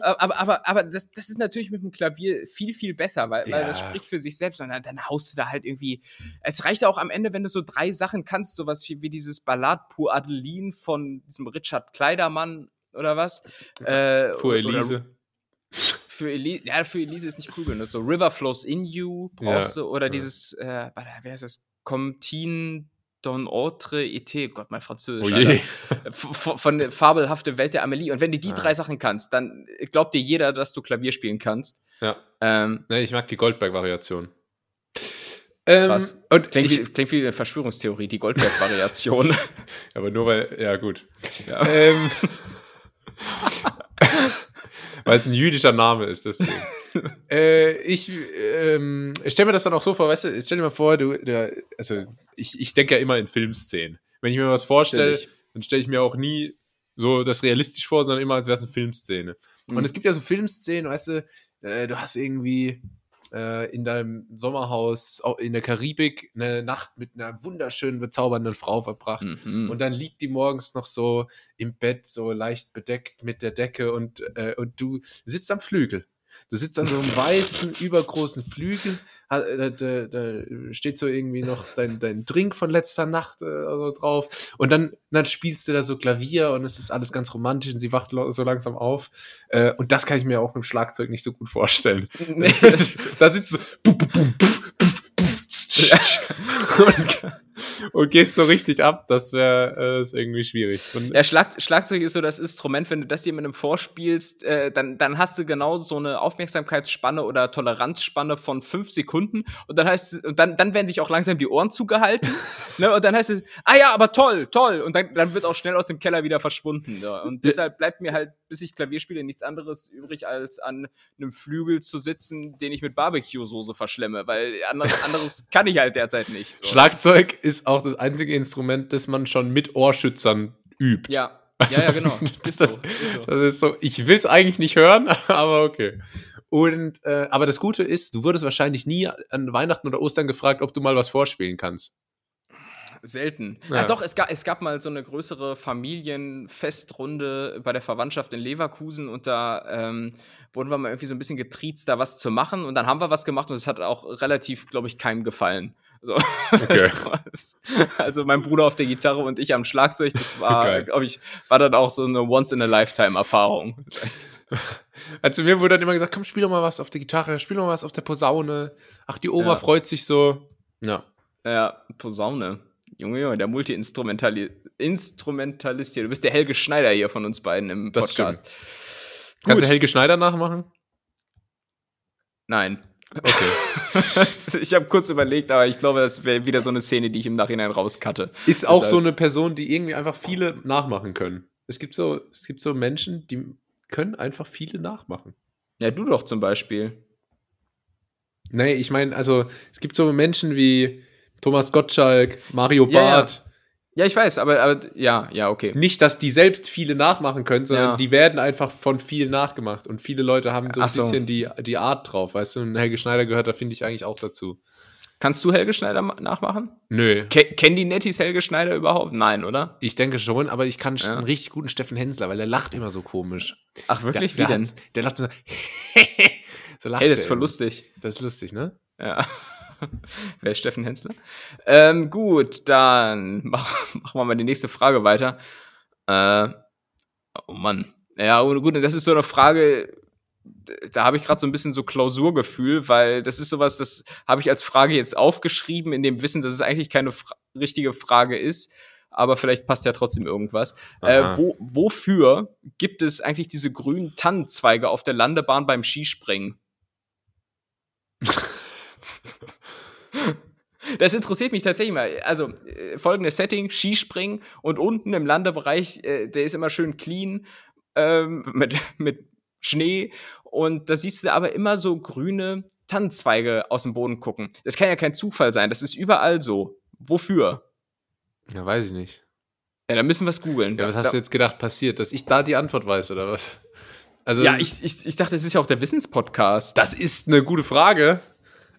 Aber, aber, aber das, das ist natürlich mit dem Klavier viel, viel besser, weil, ja. weil das spricht für sich selbst. Und dann, dann haust du da halt irgendwie. Es reicht ja auch am Ende, wenn du so drei Sachen kannst, sowas wie, wie dieses Ballad pour Adeline von diesem Richard Kleidermann oder was. Äh, Für Elise. Oder, für Elise, ja, für Elise ist nicht cool genug. So River Flows in You brauchst ja, du oder ja. dieses, äh, wer ist das? Comtine Don Autre et, Gott, mein Französisch. Oh. Von, von der fabelhafte Welt der Amelie. Und wenn du die ja. drei Sachen kannst, dann glaubt dir jeder, dass du Klavier spielen kannst. Ja. Ähm, nee, ich mag die Goldberg-Variation. Ähm, und klingt, ich, wie, klingt wie eine Verschwörungstheorie, die Goldberg-Variation. Aber nur weil, ja, gut. Ja. Ähm, weil es ein jüdischer Name ist, deswegen. äh, ich ähm, stelle mir das dann auch so vor, weißt du, stell dir mal vor, du, der, also ich, ich denke ja immer in Filmszenen. Wenn ich mir was vorstelle, dann stelle ich mir auch nie so das realistisch vor, sondern immer, als wäre es eine Filmszene. Mhm. Und es gibt ja so Filmszenen, weißt du, äh, du hast irgendwie äh, in deinem Sommerhaus in der Karibik eine Nacht mit einer wunderschönen, bezaubernden Frau verbracht. Mhm. Und dann liegt die morgens noch so im Bett, so leicht bedeckt mit der Decke und, äh, und du sitzt am Flügel. Du sitzt an so einem weißen, übergroßen Flügel, da, da, da, steht so irgendwie noch dein, dein Drink von letzter Nacht äh, drauf und dann, dann spielst du da so Klavier und es ist alles ganz romantisch und sie wacht so langsam auf äh, und das kann ich mir auch im Schlagzeug nicht so gut vorstellen. Nee. da sitzt du so, und, und gehst so richtig ab, das wäre äh, irgendwie schwierig. Und ja, Schlag, Schlagzeug ist so das Instrument, wenn du das jemandem vorspielst, äh, dann, dann hast du genau so eine Aufmerksamkeitsspanne oder Toleranzspanne von fünf Sekunden und dann heißt und dann, dann werden sich auch langsam die Ohren zugehalten. ne, und dann heißt es, ah ja, aber toll, toll. Und dann, dann wird auch schnell aus dem Keller wieder verschwunden. Ja. Und deshalb bleibt mir halt, bis ich Klavier spiele, nichts anderes übrig, als an einem Flügel zu sitzen, den ich mit Barbecue-Soße verschlemme, weil anderes, anderes kann ich halt derzeit nicht. So. Schlagzeug ist auch das einzige Instrument, das man schon mit Ohrschützern übt. Ja, ja, ja genau. Ist das, ist so. das ist so. Ich will es eigentlich nicht hören, aber okay. Und, äh, aber das Gute ist, du wurdest wahrscheinlich nie an Weihnachten oder Ostern gefragt, ob du mal was vorspielen kannst. Selten. Ja. Ach doch, es gab, es gab mal so eine größere Familienfestrunde bei der Verwandtschaft in Leverkusen und da ähm, wurden wir mal irgendwie so ein bisschen getriezt, da was zu machen und dann haben wir was gemacht und es hat auch relativ, glaube ich, keinem gefallen. So. Okay. also mein Bruder auf der Gitarre und ich am Schlagzeug, das war, glaube ich, war dann auch so eine Once-in-a-Lifetime-Erfahrung. Also mir wurde dann immer gesagt, komm, spiel doch mal was auf der Gitarre, spiel doch mal was auf der Posaune. Ach, die Oma ja. freut sich so. Ja. Ja, Posaune. Junge, Junge, der Multi-Instrumentalist hier. Du bist der Helge Schneider hier von uns beiden im das Podcast. Stimmt. Kannst du Helge Schneider nachmachen? Nein. Okay. ich habe kurz überlegt, aber ich glaube, das wäre wieder so eine Szene, die ich im Nachhinein rauskatte. Ist auch Deshalb. so eine Person, die irgendwie einfach viele nachmachen können. Es gibt so, es gibt so Menschen, die können einfach viele nachmachen. Ja, du doch zum Beispiel. Nee, ich meine, also es gibt so Menschen wie Thomas Gottschalk, Mario Barth. Ja, ich weiß, aber, aber, ja, ja, okay. Nicht, dass die selbst viele nachmachen können, sondern ja. die werden einfach von vielen nachgemacht. Und viele Leute haben so ein so. bisschen die, die Art drauf, weißt du? Und Helge Schneider gehört da, finde ich, eigentlich auch dazu. Kannst du Helge Schneider nachmachen? Nö. Ke kennen die Nettis Helge Schneider überhaupt? Nein, oder? Ich denke schon, aber ich kann ja. einen richtig guten Steffen Hensler, weil der lacht immer so komisch. Ach, wirklich? Der, Wie der denn? Der lacht so, so lacht Ey, das ist voll lustig. Das ist lustig, ne? Ja. Wer ist Steffen Hensler? Ähm, gut, dann machen mach wir mal die nächste Frage weiter. Äh, oh Mann. Ja, gut, das ist so eine Frage, da habe ich gerade so ein bisschen so Klausurgefühl, weil das ist sowas, das habe ich als Frage jetzt aufgeschrieben, in dem Wissen, dass es eigentlich keine fra richtige Frage ist, aber vielleicht passt ja trotzdem irgendwas. Äh, wo, wofür gibt es eigentlich diese grünen Tannenzweige auf der Landebahn beim Skispringen? Das interessiert mich tatsächlich mal. Also, äh, folgendes Setting: Skispringen und unten im Landebereich, äh, der ist immer schön clean ähm, mit, mit Schnee. Und da siehst du aber immer so grüne Tannenzweige aus dem Boden gucken. Das kann ja kein Zufall sein. Das ist überall so. Wofür? Ja, weiß ich nicht. Ja, dann müssen wir es googeln. Ja, was hast da, du jetzt gedacht passiert? Dass ich da die Antwort weiß, oder was? Also, ja, ich, ich, ich dachte, es ist ja auch der Wissenspodcast. Das ist eine gute Frage.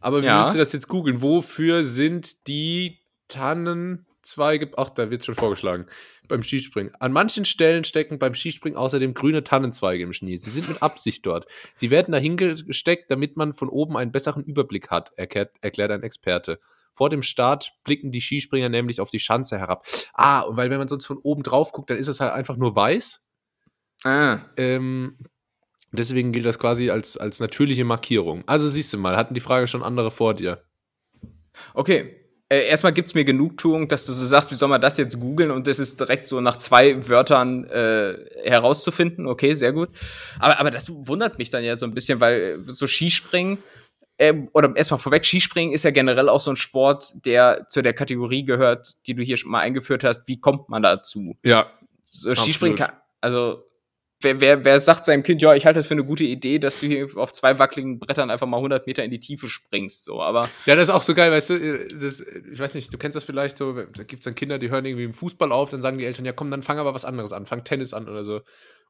Aber wie ja. willst du das jetzt googeln? Wofür sind die Tannenzweige? Ach, da wird schon vorgeschlagen. Beim Skispringen. An manchen Stellen stecken beim Skispringen außerdem grüne Tannenzweige im Schnee. Sie sind mit Absicht dort. Sie werden dahin gesteckt, damit man von oben einen besseren Überblick hat, erklärt, erklärt ein Experte. Vor dem Start blicken die Skispringer nämlich auf die Schanze herab. Ah, und weil wenn man sonst von oben drauf guckt, dann ist es halt einfach nur weiß. Ah. Ähm, Deswegen gilt das quasi als, als natürliche Markierung. Also siehst du mal, hatten die Frage schon andere vor dir. Okay. Äh, erstmal gibt es mir Genugtuung, dass du so sagst, wie soll man das jetzt googeln und das ist direkt so nach zwei Wörtern äh, herauszufinden. Okay, sehr gut. Aber, aber das wundert mich dann ja so ein bisschen, weil so Skispringen äh, oder erstmal vorweg, Skispringen ist ja generell auch so ein Sport, der zu der Kategorie gehört, die du hier schon mal eingeführt hast. Wie kommt man dazu? Ja. So, Skispringen kann, also wer, wer, wer sagt seinem Kind, ja, ich halte das für eine gute Idee, dass du hier auf zwei wackeligen Brettern einfach mal 100 Meter in die Tiefe springst, so, aber. Ja, das ist auch so geil, weißt du, das, ich weiß nicht, du kennst das vielleicht so, da gibt es dann Kinder, die hören irgendwie im Fußball auf, dann sagen die Eltern, ja komm, dann fang aber was anderes an, fang Tennis an oder so.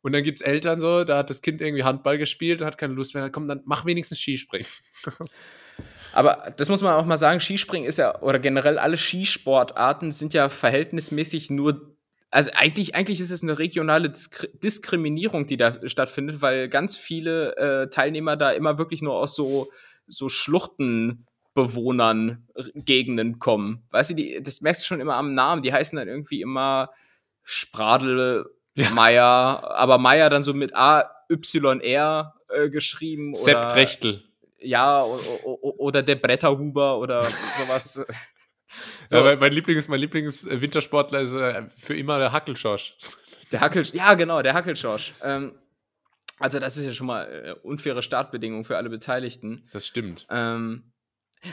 Und dann gibt es Eltern so, da hat das Kind irgendwie Handball gespielt und hat keine Lust mehr, komm, dann mach wenigstens Skispringen. Aber das muss man auch mal sagen, Skispringen ist ja, oder generell alle Skisportarten sind ja verhältnismäßig nur also eigentlich, eigentlich ist es eine regionale Diskri Diskriminierung, die da stattfindet, weil ganz viele äh, Teilnehmer da immer wirklich nur aus so, so Schluchtenbewohnern Gegenden kommen. Weißt du, die, das merkst du schon immer am Namen. Die heißen dann irgendwie immer Spradel ja. Meier, aber Meier dann so mit A-Y-R äh, geschrieben. Sepp Trechtel. Ja, oder der Bretterhuber oder sowas. So. Ja, mein, Lieblings, mein Lieblings-Wintersportler ist äh, für immer der Hackelschorsch. Der Hackel, ja, genau, der Hackelschorsch. Ähm, also, das ist ja schon mal äh, unfaire Startbedingungen für alle Beteiligten. Das stimmt. Ähm,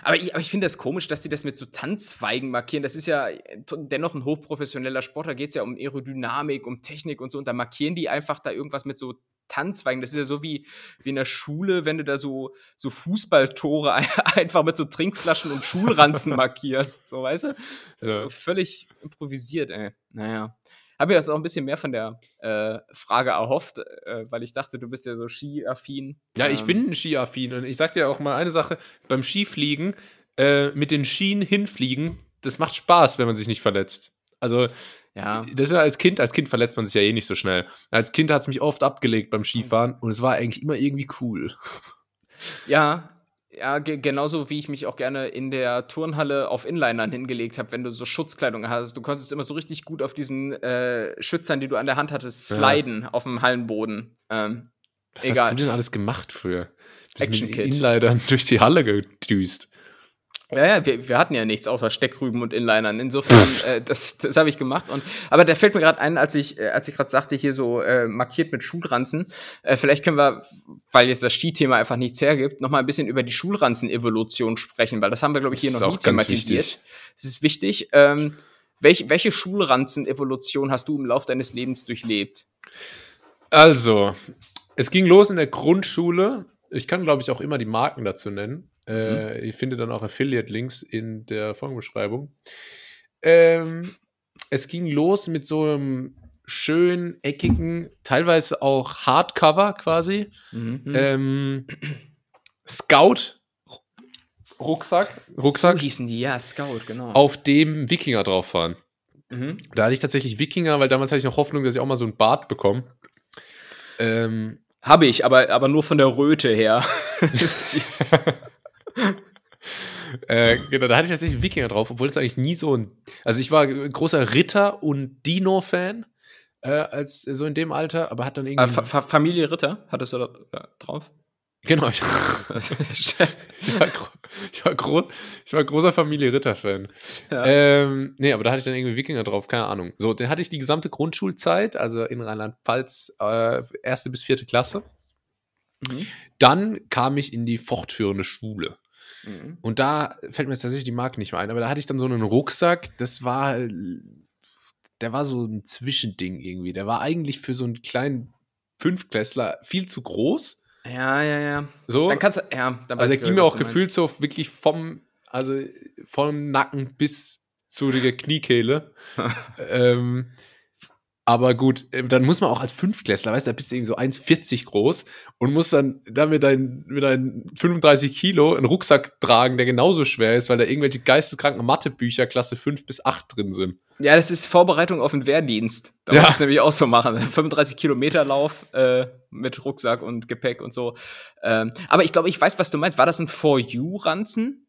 aber ich, aber ich finde das komisch, dass die das mit so Tanzweigen markieren. Das ist ja dennoch ein hochprofessioneller Sport. Da geht es ja um Aerodynamik, um Technik und so. Und da markieren die einfach da irgendwas mit so Tanzweigen. Das ist ja so wie, wie in der Schule, wenn du da so, so Fußballtore einfach mit so Trinkflaschen und Schulranzen markierst. So, weißt du? Ja. Völlig improvisiert, ey. Naja. habe mir das auch ein bisschen mehr von der äh, Frage erhofft, äh, weil ich dachte, du bist ja so skiaffin. Ja, ich ähm, bin skiaffin und ich sag dir auch mal eine Sache: beim Skifliegen, äh, mit den Skien hinfliegen, das macht Spaß, wenn man sich nicht verletzt. Also, ja. Das ist ja als Kind, als Kind verletzt man sich ja eh nicht so schnell. Als Kind hat es mich oft abgelegt beim Skifahren und es war eigentlich immer irgendwie cool. Ja, ja, genauso wie ich mich auch gerne in der Turnhalle auf Inlinern hingelegt habe, wenn du so Schutzkleidung hast. Du konntest immer so richtig gut auf diesen äh, Schützern, die du an der Hand hattest, sliden ja. auf dem Hallenboden. Ähm, Was egal. hast du denn alles gemacht früher? Action Kit. Inlinern durch die Halle gedüst. Ja, ja, wir, wir hatten ja nichts außer Steckrüben und Inlinern. Insofern, äh, das, das habe ich gemacht. Und, aber der fällt mir gerade ein, als ich, äh, als ich gerade sagte, hier so äh, markiert mit Schulranzen. Äh, vielleicht können wir, weil jetzt das Skithema einfach nichts hergibt, noch mal ein bisschen über die Schulranzen-Evolution sprechen, weil das haben wir, glaube ich, hier das noch nie thematisiert. Es ist wichtig. Ähm, welch, welche Schulranzen-Evolution hast du im Laufe deines Lebens durchlebt? Also, es ging los in der Grundschule. Ich kann, glaube ich, auch immer die Marken dazu nennen. Äh, mhm. Ihr findet dann auch Affiliate-Links in der Folgenbeschreibung. Ähm, es ging los mit so einem schön eckigen, teilweise auch Hardcover quasi. Mhm. Ähm, Scout. Rucksack. Rucksack. So hießen die, ja, Scout, genau. Auf dem Wikinger drauf fahren. Mhm. Da hatte ich tatsächlich Wikinger, weil damals hatte ich noch Hoffnung, dass ich auch mal so ein Bart bekomme. Ähm, Habe ich, aber, aber nur von der Röte her. äh, genau, da hatte ich tatsächlich Wikinger drauf, obwohl es eigentlich nie so ein. Also ich war großer Ritter und Dino-Fan. Äh, als so in dem Alter, aber hat dann irgendwie. Äh, Fa Familie Ritter hattest du da drauf? Genau, ich, ich, war, ich, war groß, ich war großer Familie Ritter-Fan. Ja. Ähm, nee, aber da hatte ich dann irgendwie Wikinger drauf, keine Ahnung. So, den hatte ich die gesamte Grundschulzeit, also in Rheinland-Pfalz, äh, erste bis vierte Klasse. Mhm. Dann kam ich in die fortführende Schule. Mhm. Und da fällt mir jetzt tatsächlich die Marke nicht mehr ein, aber da hatte ich dann so einen Rucksack, das war, der war so ein Zwischending irgendwie. Der war eigentlich für so einen kleinen Fünfklässler viel zu groß. Ja, ja, ja. So. Dann kannst du, ja, dann Also, der ging mir auch gefühlt so wirklich vom, also vom Nacken bis zu der Kniekehle. ähm, aber gut, äh, dann muss man auch als Fünftklässler, weißt du, da bist du irgendwie so 1,40 groß und musst dann da mit deinen, mit deinen 35 Kilo einen Rucksack tragen, der genauso schwer ist, weil da irgendwelche geisteskranken Mathebücher Klasse 5 bis 8 drin sind. Ja, das ist Vorbereitung auf den Wehrdienst. Da ja. musst du es nämlich auch so machen. 35 Kilometer Lauf äh, mit Rucksack und Gepäck und so. Ähm, aber ich glaube, ich weiß, was du meinst. War das ein For You-Ranzen?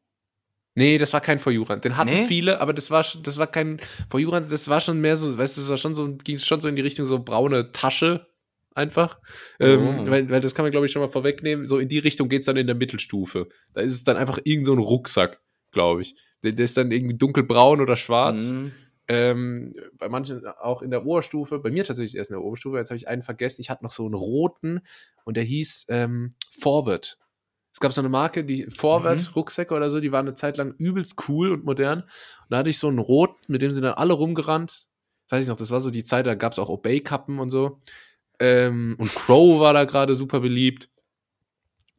Nee, das war kein For You-Rand. Den hatten nee? viele, aber das war, das war kein For You-Rand, das war schon mehr so, weißt du, das war schon so, ging schon so in die Richtung so braune Tasche einfach. Ähm, oh. Ähm, weil, weil das kann man, glaube ich, schon mal vorwegnehmen. So in die Richtung geht es dann in der Mittelstufe. Da ist es dann einfach irgend so ein Rucksack, glaube ich. Der, der, ist dann irgendwie dunkelbraun oder schwarz. Mhm. Ähm, bei manchen auch in der Oberstufe, bei mir tatsächlich erst in der Oberstufe, jetzt habe ich einen vergessen, ich hatte noch so einen roten und der hieß ähm, Forward. Es gab so eine Marke, die Vorwärts-Rucksäcke mhm. oder so, die waren eine Zeit lang übelst cool und modern. Und da hatte ich so einen Rot, mit dem sind dann alle rumgerannt. Weiß ich noch, das war so die Zeit, da gab es auch Obey-Kappen und so. Ähm, und Crow war da gerade super beliebt.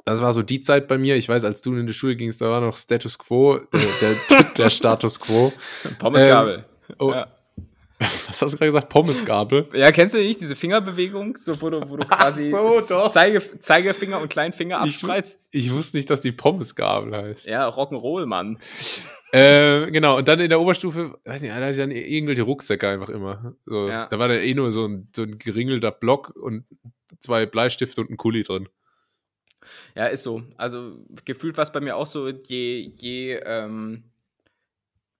Das war so die Zeit bei mir. Ich weiß, als du in die Schule gingst, da war noch Status Quo, der, der, der Status Quo. Pommesgabel. Ähm, oh, ja. Was hast du gerade gesagt? Pommesgabel? Ja, kennst du nicht diese Fingerbewegung, so, wo du, wo du quasi so, Zeige, Zeigefinger und Kleinfinger abspreizt? Ich, ich, wusste nicht, dass die Pommesgabel heißt. Ja, Rock'n'Roll, Mann. äh, genau, und dann in der Oberstufe, weiß nicht, da hatte ich dann irgendwelche Rucksäcke einfach immer. So, ja. Da war dann eh nur so ein, so ein geringelter Block und zwei Bleistifte und ein Kuli drin. Ja, ist so. Also gefühlt war es bei mir auch so, je, je ähm,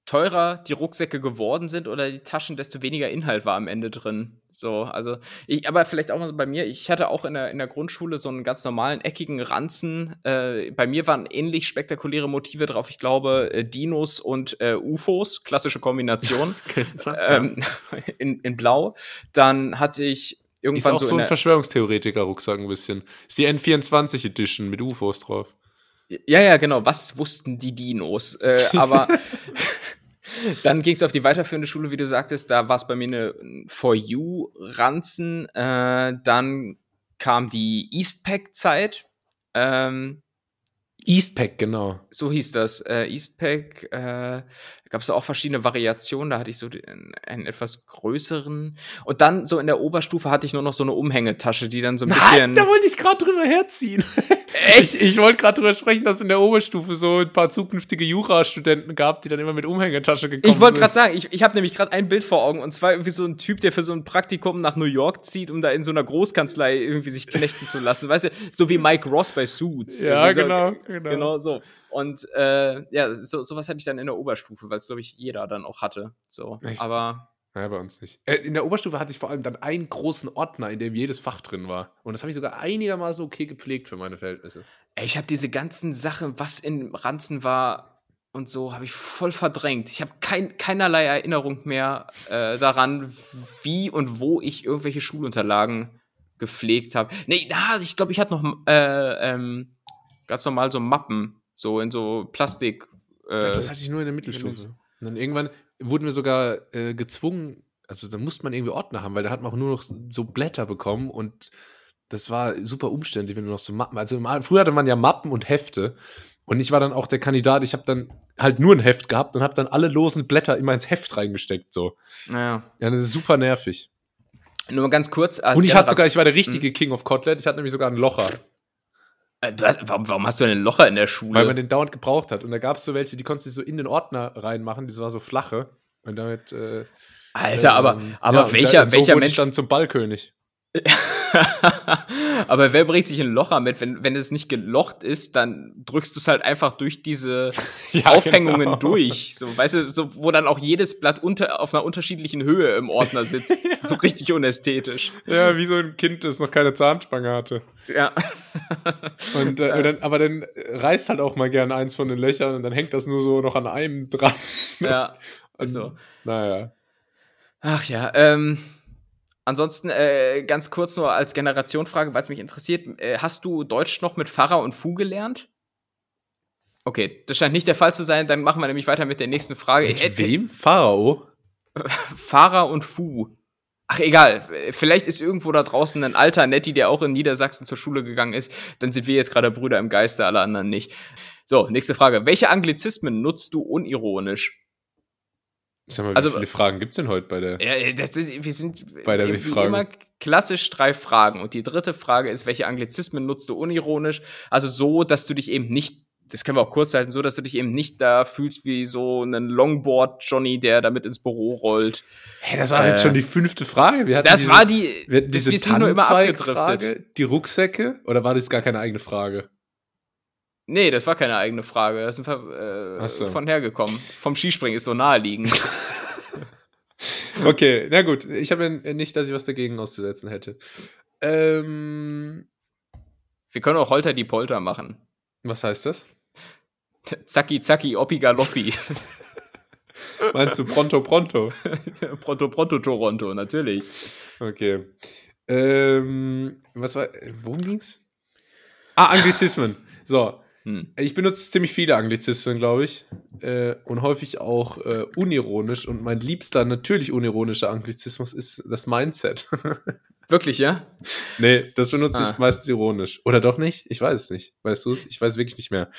teurer die Rucksäcke geworden sind oder die Taschen, desto weniger Inhalt war am Ende drin. So, also ich, aber vielleicht auch mal bei mir, ich hatte auch in der, in der Grundschule so einen ganz normalen eckigen Ranzen. Äh, bei mir waren ähnlich spektakuläre Motive drauf. Ich glaube, äh, Dinos und äh, UFOs, klassische Kombination. Ähm, in, in Blau. Dann hatte ich irgendwann. Ist auch so, so ein Verschwörungstheoretiker-Rucksack ein bisschen. Ist die N24 Edition mit UFOs drauf. Ja, ja, genau. Was wussten die Dinos? Äh, aber Dann ging es auf die weiterführende Schule, wie du sagtest. Da war es bei mir eine For You-Ranzen. Äh, dann kam die Eastpack-Zeit. Ähm, Eastpack, genau. So hieß das. Äh, Eastpack, äh, gab es auch verschiedene Variationen. Da hatte ich so den, einen etwas größeren. Und dann so in der Oberstufe hatte ich nur noch so eine Umhängetasche, die dann so ein Nein, bisschen. da wollte ich gerade drüber herziehen. Echt? Ich, wollte gerade drüber sprechen, dass in der Oberstufe so ein paar zukünftige Jura-Studenten gab, die dann immer mit Umhängetasche gekommen sind. Ich wollte gerade sagen, ich, ich habe nämlich gerade ein Bild vor Augen und zwar irgendwie so ein Typ, der für so ein Praktikum nach New York zieht, um da in so einer Großkanzlei irgendwie sich knechten zu lassen. Weißt du, so wie Mike Ross bei Suits. Ja, so, genau, genau. Genau so. Und äh, ja, so, sowas hatte ich dann in der Oberstufe, weil es, glaube ich, jeder dann auch hatte. So. Echt? Aber. Ja, bei uns nicht. Äh, in der Oberstufe hatte ich vor allem dann einen großen Ordner, in dem jedes Fach drin war. Und das habe ich sogar einigermaßen okay gepflegt für meine Verhältnisse. Ey, ich habe diese ganzen Sachen, was in Ranzen war und so, habe ich voll verdrängt. Ich habe kein, keinerlei Erinnerung mehr äh, daran, wie und wo ich irgendwelche Schulunterlagen gepflegt habe. Nee, na, ich glaube, ich hatte noch äh, ähm, ganz normal so Mappen, so in so Plastik. Äh, das hatte ich nur in der Mittelstufe. Und dann irgendwann wurden wir sogar äh, gezwungen, also da musste man irgendwie Ordner haben, weil da hat man auch nur noch so Blätter bekommen und das war super umständlich, wenn du noch so Mappen. Also früher hatte man ja Mappen und Hefte. Und ich war dann auch der Kandidat, ich habe dann halt nur ein Heft gehabt und habe dann alle losen Blätter immer ins Heft reingesteckt. So. Naja. Ja, das ist super nervig. Nur mal ganz kurz. und ich hatte sogar, ich war der richtige hm. King of Kotlet, ich hatte nämlich sogar ein Locher. Äh, hast, warum, warum, hast du denn ein Locher in der Schule? Weil man den dauernd gebraucht hat. Und da gab es so welche, die konntest du so in den Ordner reinmachen, die war so flache. Und damit. Äh, Alter, aber, ähm, aber ja, welcher, da, so welcher Mensch. dann zum Ballkönig. aber wer bringt sich ein Locher mit? Wenn, wenn es nicht gelocht ist, dann drückst du es halt einfach durch diese ja, Aufhängungen genau. durch. So, weißt du, so, wo dann auch jedes Blatt unter, auf einer unterschiedlichen Höhe im Ordner sitzt. ja. So richtig unästhetisch. Ja, wie so ein Kind, das noch keine Zahnspange hatte. Ja. und, äh, dann, aber dann reißt halt auch mal gerne eins von den Löchern und dann hängt das nur so noch an einem dran. ja. Also. Naja. Ach ja, ähm. Ansonsten äh, ganz kurz nur als Generationfrage, weil es mich interessiert. Äh, hast du Deutsch noch mit Pfarrer und Fu gelernt? Okay, das scheint nicht der Fall zu sein. Dann machen wir nämlich weiter mit der nächsten Frage. Mit äh, wem? Pharao? Pfarrer und Fu. Ach, egal. Vielleicht ist irgendwo da draußen ein alter Netti, der auch in Niedersachsen zur Schule gegangen ist. Dann sind wir jetzt gerade Brüder im Geiste, alle anderen nicht. So, nächste Frage. Welche Anglizismen nutzt du unironisch? Sag mal, wie also, viele Fragen gibt es denn heute bei der? Ja, das ist, wir sind bei der wie immer klassisch drei Fragen. Und die dritte Frage ist, welche Anglizismen nutzt du unironisch? Also so, dass du dich eben nicht, das können wir auch kurz halten, so, dass du dich eben nicht da fühlst wie so ein Longboard-Johnny, der damit ins Büro rollt. Hey, das war äh, jetzt schon die fünfte Frage. Wir das diese, war die, wir, diese wir sind nur immer abgedriftet. Frage, die Rucksäcke? Oder war das gar keine eigene Frage? Nee, das war keine eigene Frage. Das sind äh, so. von hergekommen. Vom Skispringen ist so naheliegend. okay, na gut. Ich habe ja nicht, dass ich was dagegen auszusetzen hätte. Ähm, Wir können auch Holter die Polter machen. Was heißt das? Zacki, zacki, oppi galoppi. Meinst du pronto, pronto? pronto, pronto, Toronto, natürlich. Okay. Ähm, was war, worum ging's? Ah, Anglizismen. So, hm. Ich benutze ziemlich viele Anglizismen, glaube ich. Äh, und häufig auch äh, unironisch. Und mein liebster, natürlich unironischer Anglizismus ist das Mindset. Wirklich, ja? Nee, das benutze ah. ich meistens ironisch. Oder doch nicht? Ich weiß es nicht. Weißt du es? Ich weiß wirklich nicht mehr.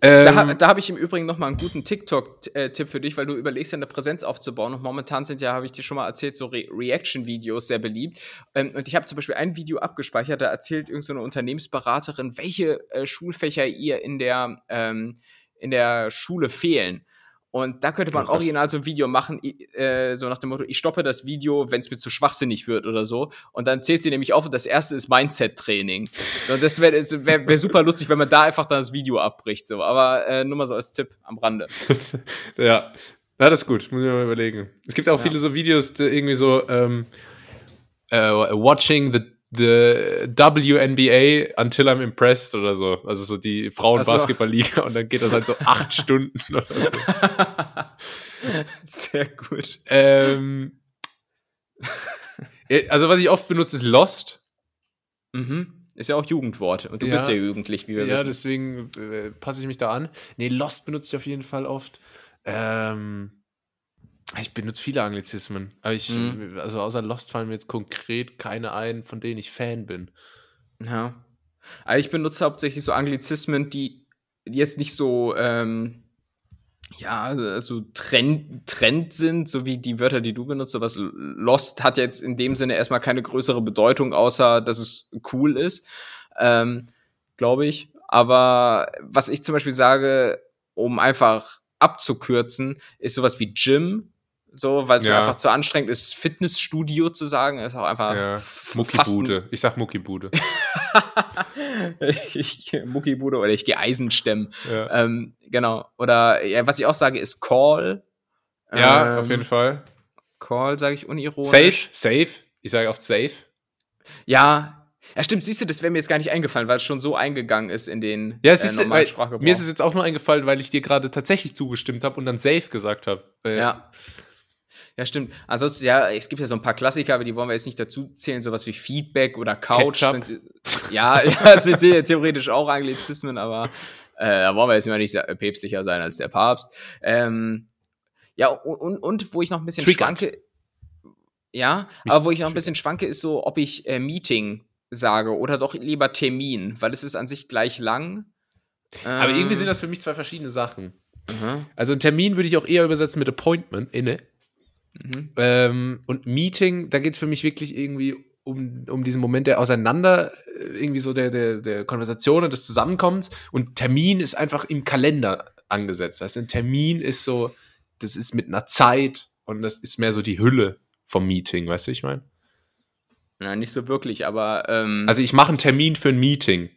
Ähm, da, da habe ich im Übrigen noch mal einen guten TikTok-Tipp für dich, weil du überlegst, ja eine Präsenz aufzubauen. Und momentan sind ja, habe ich dir schon mal erzählt, so Re Reaction-Videos sehr beliebt. Ähm, und ich habe zum Beispiel ein Video abgespeichert, da erzählt irgendeine so Unternehmensberaterin, welche äh, Schulfächer ihr in der, ähm, in der Schule fehlen. Und da könnte man original so ein Video machen, äh, so nach dem Motto, ich stoppe das Video, wenn es mir zu schwachsinnig wird oder so. Und dann zählt sie nämlich auf, und das erste ist Mindset-Training. Und das wäre wär, wär super lustig, wenn man da einfach dann das Video abbricht. So. Aber äh, nur mal so als Tipp am Rande. ja. Ja, das ist gut, muss ich mir mal überlegen. Es gibt auch ja. viele so Videos, die irgendwie so ähm, uh, Watching the the WNBA until I'm impressed oder so. Also so die Frauenbasketballliga und dann geht das halt so acht Stunden oder so. Sehr gut. Ähm, also was ich oft benutze, ist Lost. Mhm. Ist ja auch Jugendwort. Und du ja, bist ja jugendlich, wie wir ja, wissen. Ja, deswegen äh, passe ich mich da an. Nee, Lost benutze ich auf jeden Fall oft. Ähm, ich benutze viele Anglizismen. Aber ich, mhm. also außer Lost fallen mir jetzt konkret keine ein, von denen ich Fan bin. Ja. Aber ich benutze hauptsächlich so Anglizismen, die jetzt nicht so, ähm, ja, also Trend, Trend sind, so wie die Wörter, die du benutzt, sowas Lost hat jetzt in dem Sinne erstmal keine größere Bedeutung, außer dass es cool ist, ähm, glaube ich. Aber was ich zum Beispiel sage, um einfach abzukürzen, ist sowas wie Gym, so, weil es ja. mir einfach zu anstrengend ist, Fitnessstudio zu sagen, ist auch einfach. Ja. Muckibude. Ich sag Muckibude. ich, Muckibude oder ich gehe Eisenstemmen. Ja. Ähm, genau. Oder ja, was ich auch sage, ist Call. Ja, ähm, auf jeden Fall. Call sage ich unironisch. Safe, safe. Ich sage oft safe. Ja, ja, stimmt, siehst du, das wäre mir jetzt gar nicht eingefallen, weil es schon so eingegangen ist in den ja, es äh, ist, normalen Sprachgebrauch. Mir ist es jetzt auch nur eingefallen, weil ich dir gerade tatsächlich zugestimmt habe und dann safe gesagt habe. Äh, ja. Ja, stimmt. Ansonsten, ja, es gibt ja so ein paar Klassiker, aber die wollen wir jetzt nicht dazu zählen, sowas wie Feedback oder Couch. Sind, ja, ja, das sind ja theoretisch auch Anglizismen, aber äh, da wollen wir jetzt immer nicht päpstlicher sein als der Papst. Ähm, ja, und, und wo ich noch ein bisschen Triggert. schwanke, ja, Mich aber wo ich noch ein bisschen schwanke, ist so, ob ich äh, Meeting sage oder doch lieber Termin, weil es ist an sich gleich lang. Aber ähm, irgendwie sind das für mich zwei verschiedene Sachen. Mhm. Also ein Termin würde ich auch eher übersetzen mit Appointment, inne. Mhm. Ähm, und Meeting, da geht es für mich wirklich irgendwie um, um diesen Moment der Auseinander, äh, irgendwie so der, der, der Konversation und des Zusammenkommens. Und Termin ist einfach im Kalender angesetzt. Das heißt, ein Termin ist so, das ist mit einer Zeit und das ist mehr so die Hülle vom Meeting, weißt du, ich meine? Ja, nicht so wirklich, aber. Ähm also ich mache einen Termin für ein Meeting.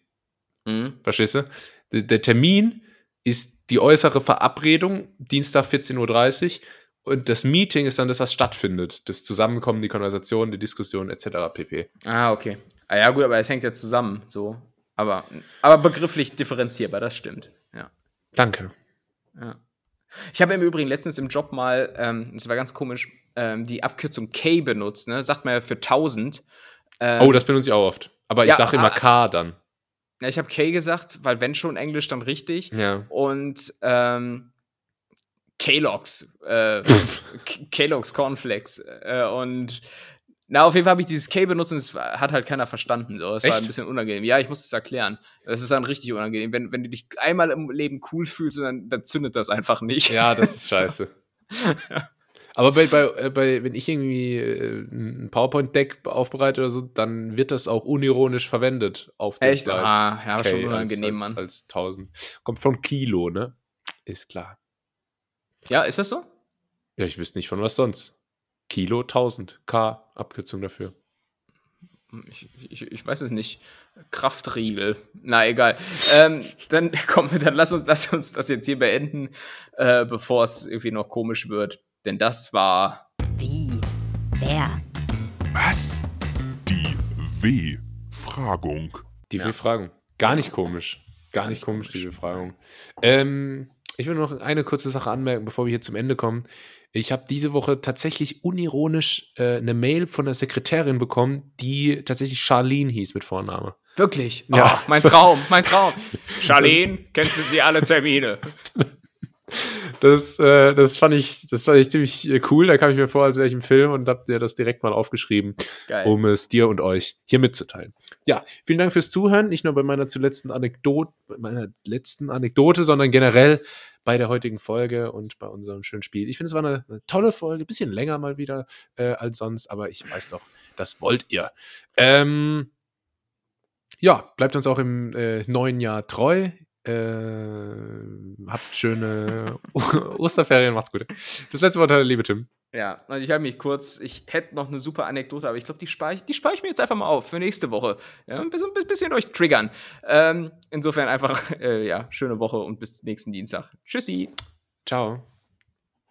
Mhm. Verstehst du? Der, der Termin ist die äußere Verabredung, Dienstag 14.30 Uhr und das Meeting ist dann das, was stattfindet. Das Zusammenkommen, die Konversation, die Diskussion etc. pp. Ah, okay. Ah ja, gut, aber es hängt ja zusammen, so. Aber, aber begrifflich differenzierbar, das stimmt. Ja. Danke. Ja. Ich habe im Übrigen letztens im Job mal, ähm, das war ganz komisch, ähm, die Abkürzung K benutzt, ne? Sagt man ja für 1000. Ähm, oh, das benutze ich auch oft. Aber ich ja, sage immer ah, K dann. Ja, ich habe K gesagt, weil wenn schon Englisch, dann richtig. Ja. Und ähm, Kellogg's, äh, Kellogg's Cornflakes. Äh, und na, auf jeden Fall habe ich dieses K benutzt und es hat halt keiner verstanden. So. Es war ein bisschen unangenehm. Ja, ich muss es erklären. Das ist dann richtig unangenehm. Wenn, wenn du dich einmal im Leben cool fühlst, dann, dann zündet das einfach nicht. Ja, das ist scheiße. ja. Aber bei, bei, äh, bei, wenn ich irgendwie äh, ein PowerPoint-Deck aufbereite oder so, dann wird das auch unironisch verwendet auf den Echt? Slides. Ah, ja, K schon unangenehm, als, als, als 1000. Kommt von Kilo, ne? Ist klar. Ja, ist das so? Ja, ich wüsste nicht von was sonst. Kilo 1000, K, Abkürzung dafür. Ich, ich, ich weiß es nicht. Kraftriegel. Na, egal. ähm, dann komm, dann lass uns, lass uns das jetzt hier beenden, äh, bevor es irgendwie noch komisch wird. Denn das war. Wie? Wer? Was? Die W-Fragung. Die ja. W-Fragung. Gar nicht komisch. Gar nicht komisch, die W-Fragung. Ähm, ich will noch eine kurze Sache anmerken, bevor wir hier zum Ende kommen. Ich habe diese Woche tatsächlich unironisch äh, eine Mail von der Sekretärin bekommen, die tatsächlich Charlene hieß mit Vorname. Wirklich? Ja. Oh, mein Traum, mein Traum. Charlene, kennst du sie alle Termine? Das, äh, das, fand ich, das fand ich ziemlich äh, cool. Da kam ich mir vor, als wäre ich im Film und hab dir das direkt mal aufgeschrieben, Geil. um es dir und euch hier mitzuteilen. Ja, vielen Dank fürs Zuhören. Nicht nur bei meiner zuletzten Anekdote, meiner letzten Anekdote, sondern generell bei der heutigen Folge und bei unserem schönen Spiel. Ich finde, es war eine, eine, tolle Folge, bisschen länger mal wieder äh, als sonst, aber ich weiß doch, das wollt ihr. Ähm, ja, bleibt uns auch im äh, neuen Jahr treu. Äh, habt schöne Osterferien, macht's gut. Das letzte Wort, liebe Tim. Ja, und ich habe mich kurz, ich hätte noch eine super Anekdote, aber ich glaube, die spare ich, spar ich mir jetzt einfach mal auf für nächste Woche. Ja, ein bisschen, ein bisschen euch triggern. Ähm, insofern einfach, äh, ja, schöne Woche und bis nächsten Dienstag. Tschüssi. Ciao.